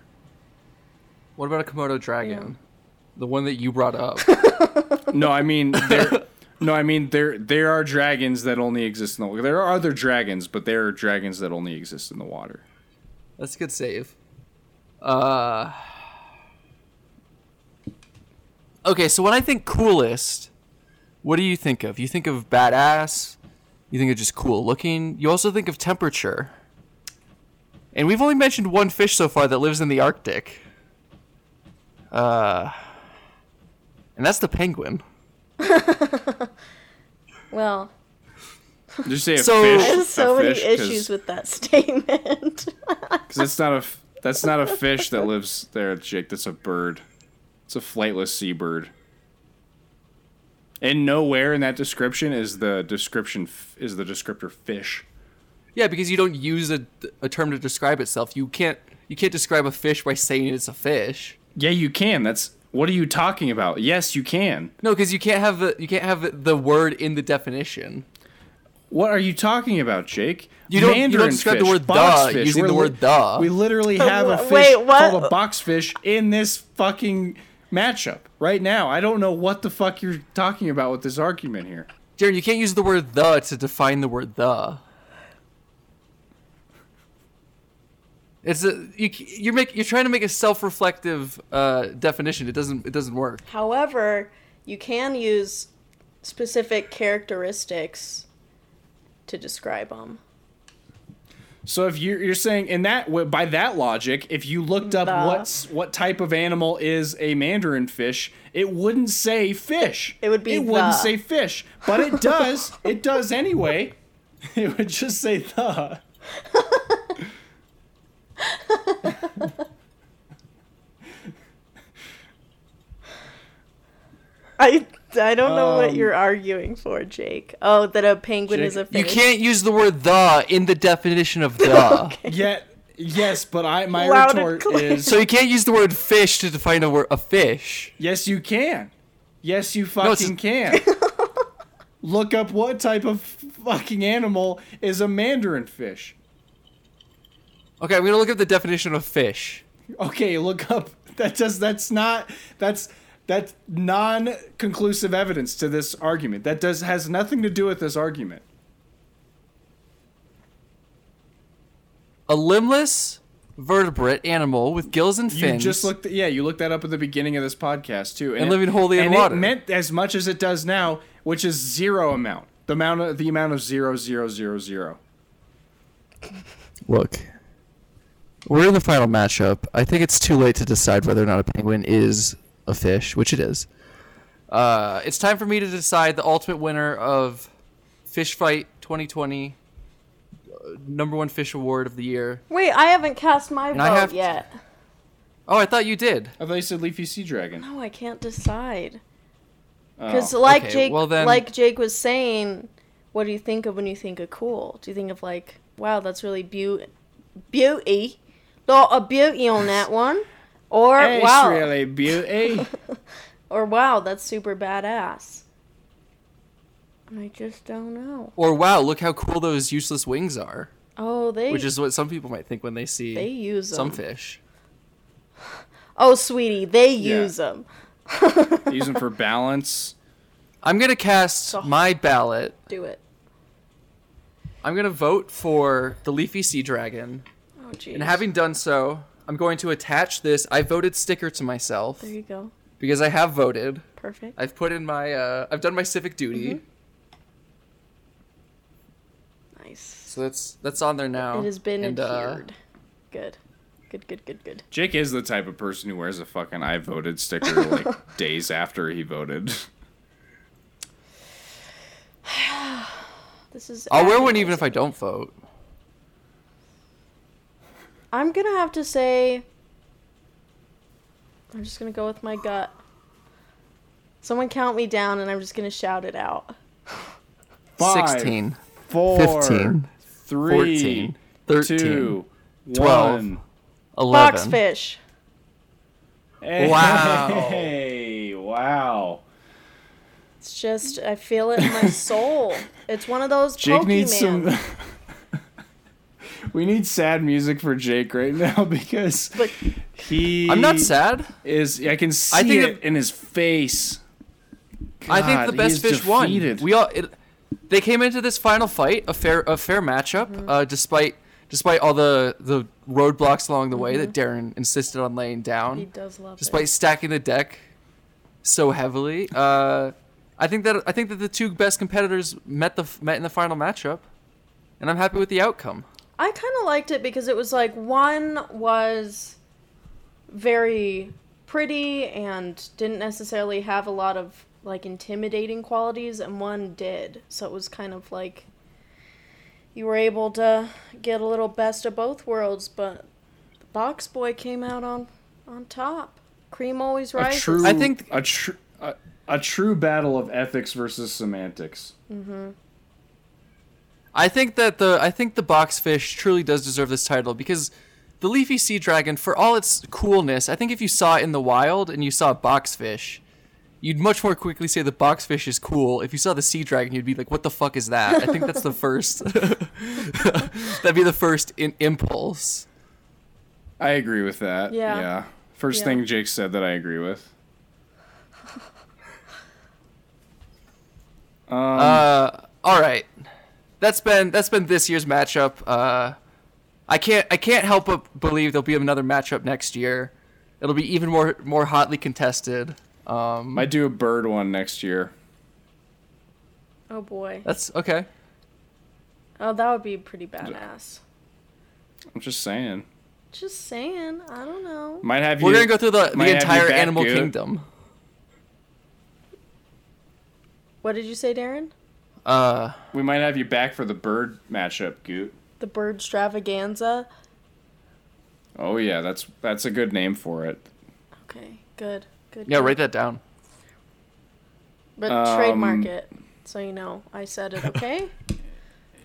What about a Komodo dragon? The one that you brought up. No, I mean there. No, I mean there. There are dragons that only exist in the water. There are other dragons, but there are dragons that only exist in the water. That's a good save. Uh. Okay, so when I think coolest, what do you think of? You think of badass. You think of just cool looking. You also think of temperature. And we've only mentioned one fish so far that lives in the Arctic. Uh. And that's the penguin. Well, Did you say a So- fish? I have so a many fish? issues with that statement. because it's not a. f- That's not a fish that lives there, Jake. That's a bird. It's a flightless seabird. And nowhere in that description is the description f- is the descriptor fish. Yeah, because you don't use a, a term to describe itself. You can't you can't describe a fish by saying it's a fish. Yeah, you can. That's what are you talking about? Yes, you can. No, because you can't have the you can't have the word in the definition. What are you talking about, Jake? You don't- you don't Mandarin describe the word the boxfish. using We're the li- word the. We literally have a fish wait, what? called a boxfish in this fucking matchup right now. I don't know what the fuck you're talking about with this argument here. Jared, you can't use the word the to define the word the. It's a you you're make you're trying to make a self-reflective uh, definition. It doesn't it doesn't work. However, you can use specific characteristics to describe them. So if you're, you're saying in that by that logic, if you looked up The. what's what type of animal is a mandarin fish, it wouldn't say fish. It would be It wouldn't say fish, but it does. it does anyway. It would just say the. I I don't know what Um, you're arguing for, Jake. Oh, that a penguin Jake, is a fish. You can't use the word the in the definition of the. Yet, yes, but I my Loud retort is So you can't use the word fish to define a word a fish. yes, you can. Yes, you it's- fucking can. Look up what type of fucking animal is a mandarin fish. Okay, I'm gonna look at the definition of fish. Okay, look up. That does. That's not. That's that's non-conclusive evidence to this argument. That does has nothing to do with this argument. A limbless vertebrate animal with gills and fins. You fins. just looked. Yeah, you looked that up at the beginning of this podcast too, And living wholly in water. It meant as much as it does now, which is zero amount. The amount of the amount of zero zero zero zero. Look, we're in the final matchup. I think it's too late to decide whether or not a penguin is a fish, which it is. Uh, it's time for me to decide the ultimate winner of Fish Fight 2020, uh, number one fish award of the year. Wait, I haven't cast my And vote I have- yet. Oh, I thought you did. I thought you said Leafy Sea Dragon. No, I can't decide. Oh. Because like okay, Jake, well then- like Jake was saying, what do you think of when you think of cool? Do you think of like, wow, that's really beauty, beauty, lot of beauty on that one, or It's wow, really beauty. or wow, that's super badass. I just don't know. Or wow, look how cool those useless wings are. Oh, they Which is what some people might think when they see they use them. some fish. Oh, sweetie, they Yeah. use them. Use them for balance. I'm gonna cast So- my ballot. Do it. I'm gonna vote for the leafy sea dragon, Oh, jeez. and having done so, I'm going to attach this I voted sticker to myself there you go. because I have voted. Perfect. I've put in my uh, I've done my civic duty, Mm-hmm. Nice. so that's that's on there now. It has been and, uh, adhered. Good. Good. Good. Good. Good. Jake is the type of person who wears a fucking I voted sticker like days after he voted. This is. I'll wear one even if I don't vote. I'm gonna have to say. I'm just gonna go with my gut. Someone count me down, and I'm just gonna shout it out. Five, 16, Four, 15, three, 14, 13, two, 12. one. 11. Boxfish. Wow. Hey, wow. It's just I feel it in my soul. It's one of those Jake Pokemon. needs some. we need sad music for Jake right now because But he. I'm not sad. Is I can see I think it that- in his face. I think the best he's fish won. We all it, they came into this final fight a fair a fair matchup, Mm-hmm. uh, despite despite all the the roadblocks along the way Mm-hmm. that Darren insisted on laying down. he down, does love despite it. stacking the deck so heavily. Uh, I think that I think that the two best competitors met the met in the final matchup, and I'm happy with the outcome. I kind of liked it because it was like one was very pretty and didn't necessarily have a lot of like intimidating qualities, and one did. So it was kind of like you were able to get a little best of both worlds, but the box boy came out on on top. Cream always A rises. true. I think- a true. A, a true battle of ethics versus semantics. Mm-hmm. I think that the I think the boxfish truly does deserve this title because the leafy sea dragon, for all its coolness, I think if you saw it in the wild and you saw a boxfish, you'd much more quickly say the boxfish is cool. If you saw the sea dragon, you'd be like, "What the fuck is that?" I think that's the first. That'd be the first in- impulse. I agree with that. Yeah. Yeah. First Yeah. thing Jake said that I agree with. Um, Uh, all right, that's been that's been this year's matchup. Uh, I can't I can't help but believe there'll be another matchup next year. It'll be even more more hotly contested. Um, might do a bird one next year. oh boy. that's okay. Oh, that would be pretty badass. I'm just saying. Just saying. I don't know. Might have We're you. gonna go through the, the entire animal Goot. kingdom. What did you say, Darren? Uh, We might have you back for the bird matchup, Goot. The bird extravaganza. Oh yeah, that's that's a good name for it. Okay, good, good. yeah, good. write that down. But Um, trademark it, so you know I said it. Okay.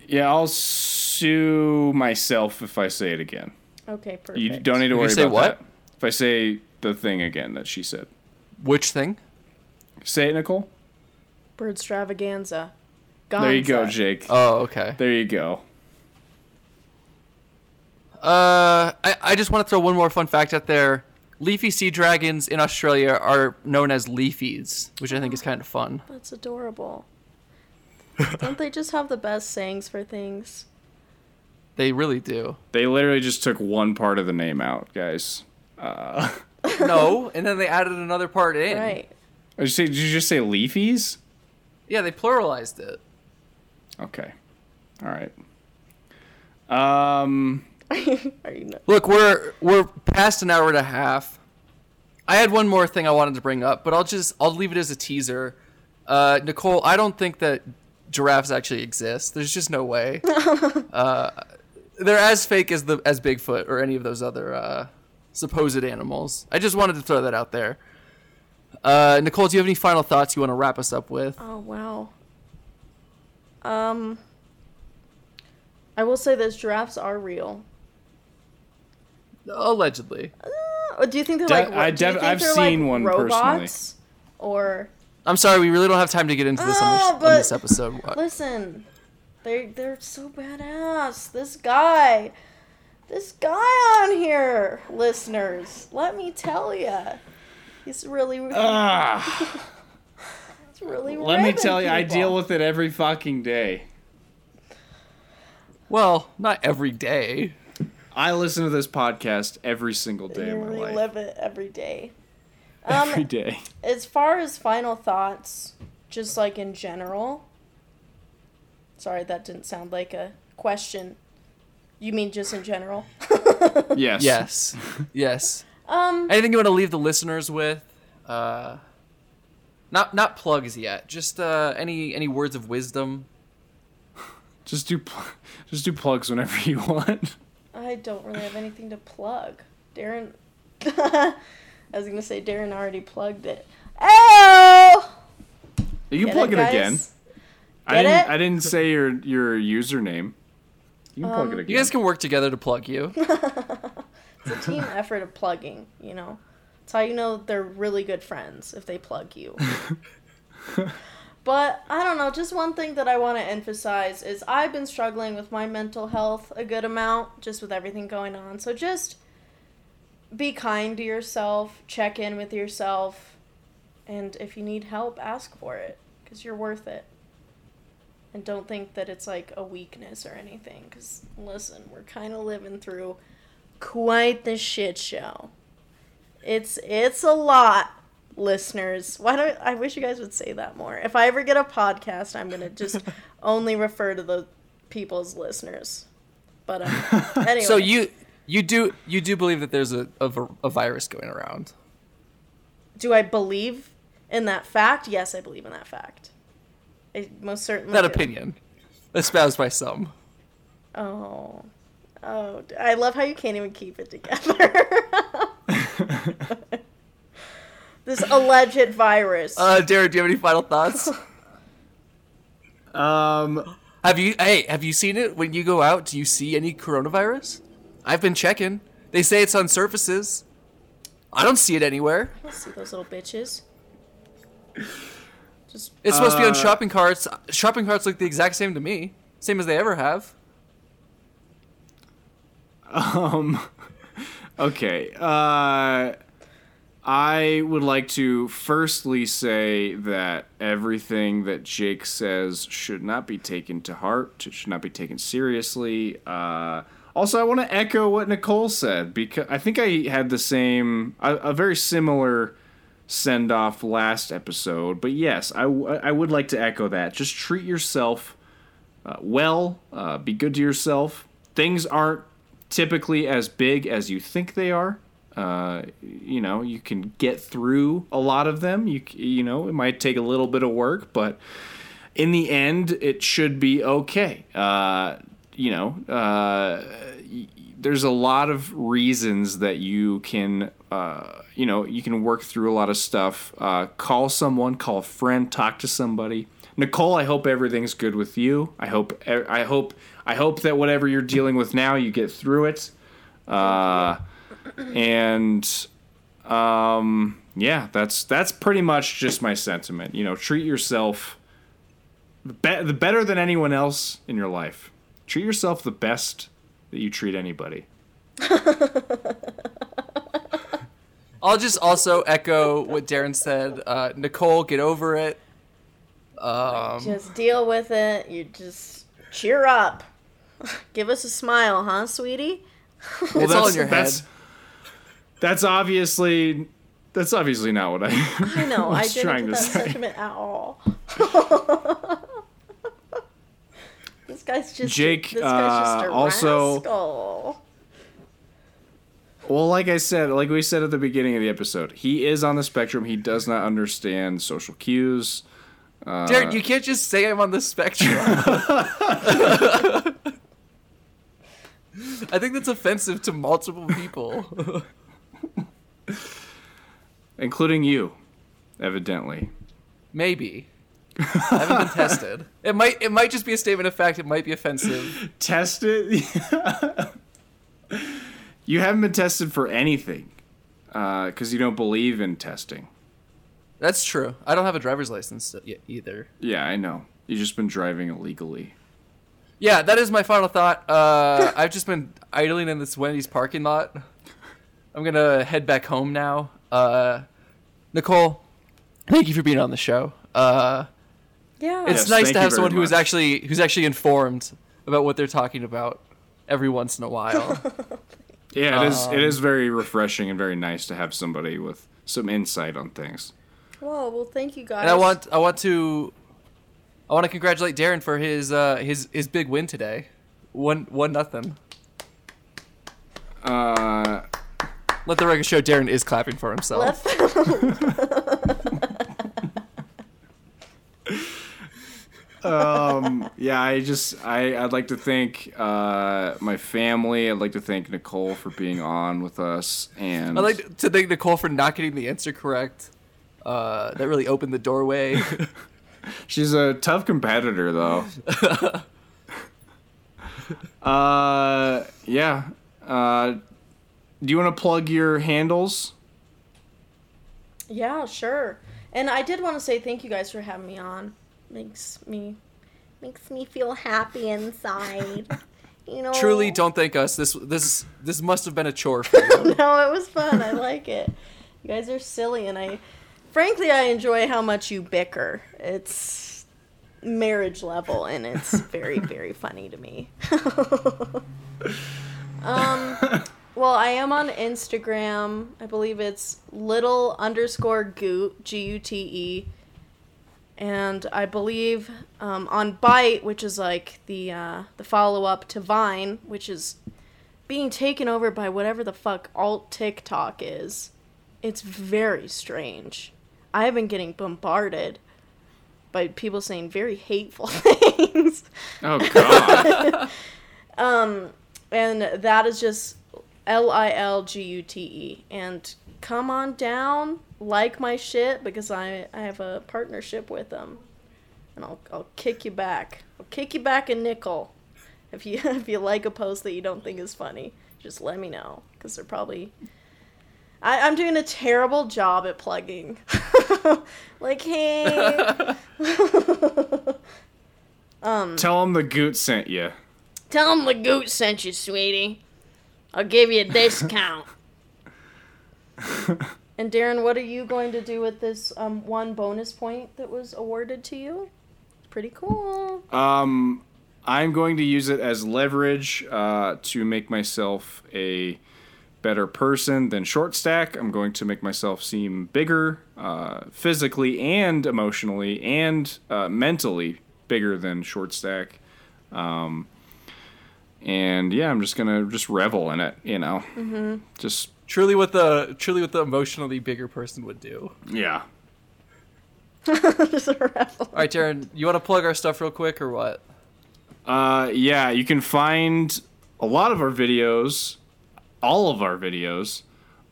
Yeah, I'll sue myself if I say it again. okay, perfect. You don't need to You worry say about what? that. If I say the thing again that she said, Which thing? say it, Nicole. bird extravaganza. There you go, Jake. Oh, okay. There you go. Uh, I, I just want to throw one more fun fact out there. Leafy sea dragons in Australia are known as leafies, which I think is kind of fun. That's adorable. don't they just have the best sayings for things? They really do. They literally just took one part of the name out, guys. Uh, no, and then they added another part in. Right. did you, say, did you just say leafies? Yeah, they pluralized it. Okay. All right. Um. Are you not? Look, we're we're past an hour and a half. I had one more thing I wanted to bring up, but I'll just I'll leave it as a teaser. Uh, Nicole, I don't think that giraffes actually exist. There's just no way. uh, they're as fake as the as Bigfoot or any of those other uh, supposed animals. I just wanted to throw that out there. Uh, Nicole, do you have any final thoughts you want to wrap us up with? Oh wow. Um I will say this giraffes are real. Allegedly. Uh, do you think they're De- like ro- I do you def- think I've seen like one personally. Or I'm sorry, we really don't have time to get into this on Ah, this, on this episode. listen, they they're so badass. This guy, this guy on here, listeners, let me tell you, he's really, Ah, he's really. let me ripping tell you, I deal with it every fucking day. Well, not every day. I listen to this podcast every single day You of my life. relive it every day. Um, Every day. as far as final thoughts, just like in general. Sorry, that didn't sound like a question. You mean just in general? Yes. Yes. yes. Um, Anything you want to leave the listeners with? Uh, not not plugs yet. Just uh, any any words of wisdom. Just do, pl- just do plugs whenever you want. I don't really have anything to plug. Darren, I was gonna say Darren already plugged it. Oh, You can plug it, again. I didn't. it? I didn't say your your username. You can plug Um, it again. You guys can work together to plug you. It's a team effort of plugging. You know, how you know they're really good friends if they plug you. But I don't know, just one thing that I want to emphasize is I've been struggling with my mental health a good amount just with everything going on. So just be kind to yourself, check in with yourself, and if you need help, ask for it cuz you're worth it. And don't think that it's like a weakness or anything cuz listen, we're kind of living through quite the shit show. It's it's a lot listeners. Why don't I wish you guys would say that more. If I ever get a podcast, I'm gonna just only refer to the people's listeners. But um, anyway, So you you do you do believe that there's a a, a virus going around? do I believe in that fact? Yes, I believe in that fact. I most certainly. That do. opinion, espoused by some. Oh, oh! I love how you can't even keep it together. this alleged virus. Uh, Darren, do you have any final thoughts? Um. have you hey have you seen it when you go out? Do you see any coronavirus? I've been checking. They say it's on surfaces. I don't see it anywhere. Let's see those little bitches. Just It's supposed to be on Uh, shopping carts. Shopping carts look the exact same to me, same as they ever have. Um. Okay. Uh. I would like to firstly say that everything that Jake says should not be taken to heart, should not be taken seriously. Uh, also, I want to echo what Nicole said because I think I had the same, a, a very similar send off last episode. But yes, I would like to echo that. Just treat yourself uh, well, uh, be good to yourself. Things aren't typically as big as you think they are. Uh, you know, you can get through a lot of them. You you know, it might take a little bit of work, but in the end, it should be okay. Uh, you know, uh, y- there's a lot of reasons that you can, uh, you know, you can work through a lot of stuff. Uh, call someone, call a friend, talk to somebody. Nicole, I hope everything's good with you. I hope, I hope, I hope that whatever you're dealing with now, you get through it. Uh, and um, yeah, that's that's pretty much just my sentiment. You know, treat yourself be- the better than anyone else in your life. Treat yourself the best that you treat anybody. I'll just also echo what Darren said. Uh, Nicole, get over it. Um, just deal with it. You just cheer up. Give us a smile, huh, sweetie? Well, It's all in your head. That's, that's obviously that's obviously not what I. I know. I was didn't trying get to that say. sentiment at all. this guy's just Jake, This guy's just uh, a also- rascal. Well, like I said, like we said at the beginning of the episode, he is on the spectrum. He does not understand social cues. Uh, Darren, you can't just say I'm on the spectrum. I think that's offensive to multiple people. including you, evidently. Maybe. I haven't been tested. It might it might just be a statement of fact. It might be offensive. Test it. you haven't been tested for anything uh, because you don't believe in testing. That's true. I don't have a driver's license yet either. Yeah, I know. You've just been driving illegally. Yeah, that is my final thought. Uh, I've just been idling in this Wendy's parking lot. I'm gonna head back home now. Uh, Nicole, thank you for being on the show. Uh, Yeah. it's Yes, nice to have someone who is actually who's actually informed about what they're talking about every once in a while. Yeah, it is. Um, It is very refreshing and very nice to have somebody with some insight on things. Well, well, thank you guys. and I want I want to I want to congratulate Darren for his uh, his his big win today. One one nothing. Uh, Let the record show Darren is clapping for himself. Um, yeah, I just I I'd like to thank uh, my family. I'd like to thank Nicole for being on with us, and I'd like to thank Nicole for not getting the answer correct. Uh, that really opened the doorway. she's a tough competitor, though. uh, yeah. Uh, do you want to plug your handles? yeah, sure. And I did want to say thank you guys for having me on. Makes me makes me feel happy inside. You know. Truly, don't thank us. This this this must have been a chore for you. No, it was fun. I like it. You guys are silly, and I, frankly, I enjoy how much you bicker. It's marriage level, and it's very, very funny to me. um, well, I am on Instagram. I believe it's little underscore goot g u t e, and I believe um, on Byte, which is like the uh, the follow up to Vine, which is being taken over by whatever the fuck alt TikTok is. It's very strange. I have been getting bombarded by people saying very hateful things. Oh God. Um, and that is just L I L G U T E. And come on down, like my shit because I I have a partnership with them. And I'll I'll kick you back. I'll kick you back a nickel. If you if you like a post that you don't think is funny, just let me know because they're probably I, I'm doing a terrible job at plugging. like, hey, Tell them the Goot sent you. tell them the goot sent you, sweetie. I'll give you a discount. and Darren, what are you going to do with this um, one bonus point that was awarded to you? Pretty cool. Um, I'm going to use it as leverage uh, to make myself a better person than short stack. I'm going to make myself seem bigger, uh, physically and emotionally and uh, mentally bigger than short stack. Um, and yeah, I'm just gonna just revel in it, you know. Mm-hmm. Just truly, what the truly what the emotionally bigger person would do. yeah. Just a raffle. All right, Darren, you want to plug our stuff real quick or what? Uh, yeah, you can find a lot of our videos, all of our videos,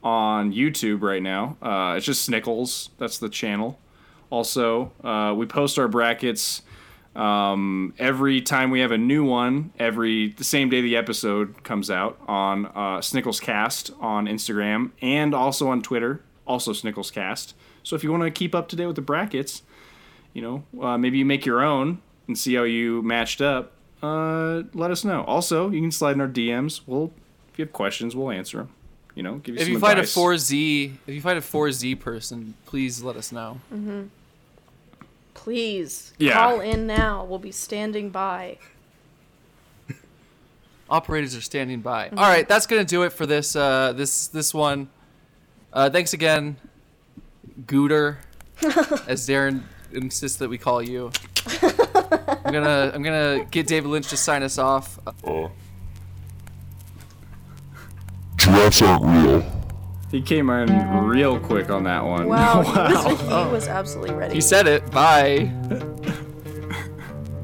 on YouTube right now. Uh, it's just Snickles. That's the channel. Also, uh, we post our brackets um, every time we have a new one. Every the same day the episode comes out on uh, Snickles Cast on Instagram and also on Twitter. Also Snickles Cast. So if you want to keep up to date with the brackets, you know, uh, maybe you make your own and see how you matched up. Uh, let us know. Also, you can slide in our DMs. We'll, you have questions, we'll answer them. You know, give you If some you find a four Z, if you find a four Z person, please let us know. Mm-hmm. Please Yeah. call in now. We'll be standing by. Operators are standing by. All right, that's gonna do it for this uh, this this one. Uh, thanks again, Gooter, as Darren insists that we call you. I'm gonna I'm gonna get David Lynch to sign us off. Dragon stats aren't real. He came in real quick on that one. Wow, He, was, he was absolutely ready. He said it. Bye.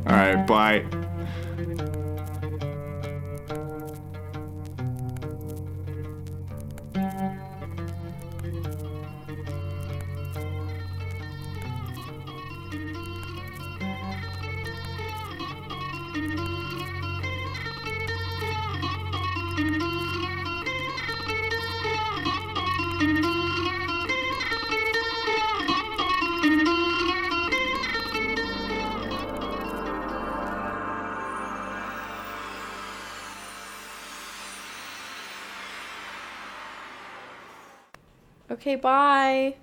All right, bye. Bye.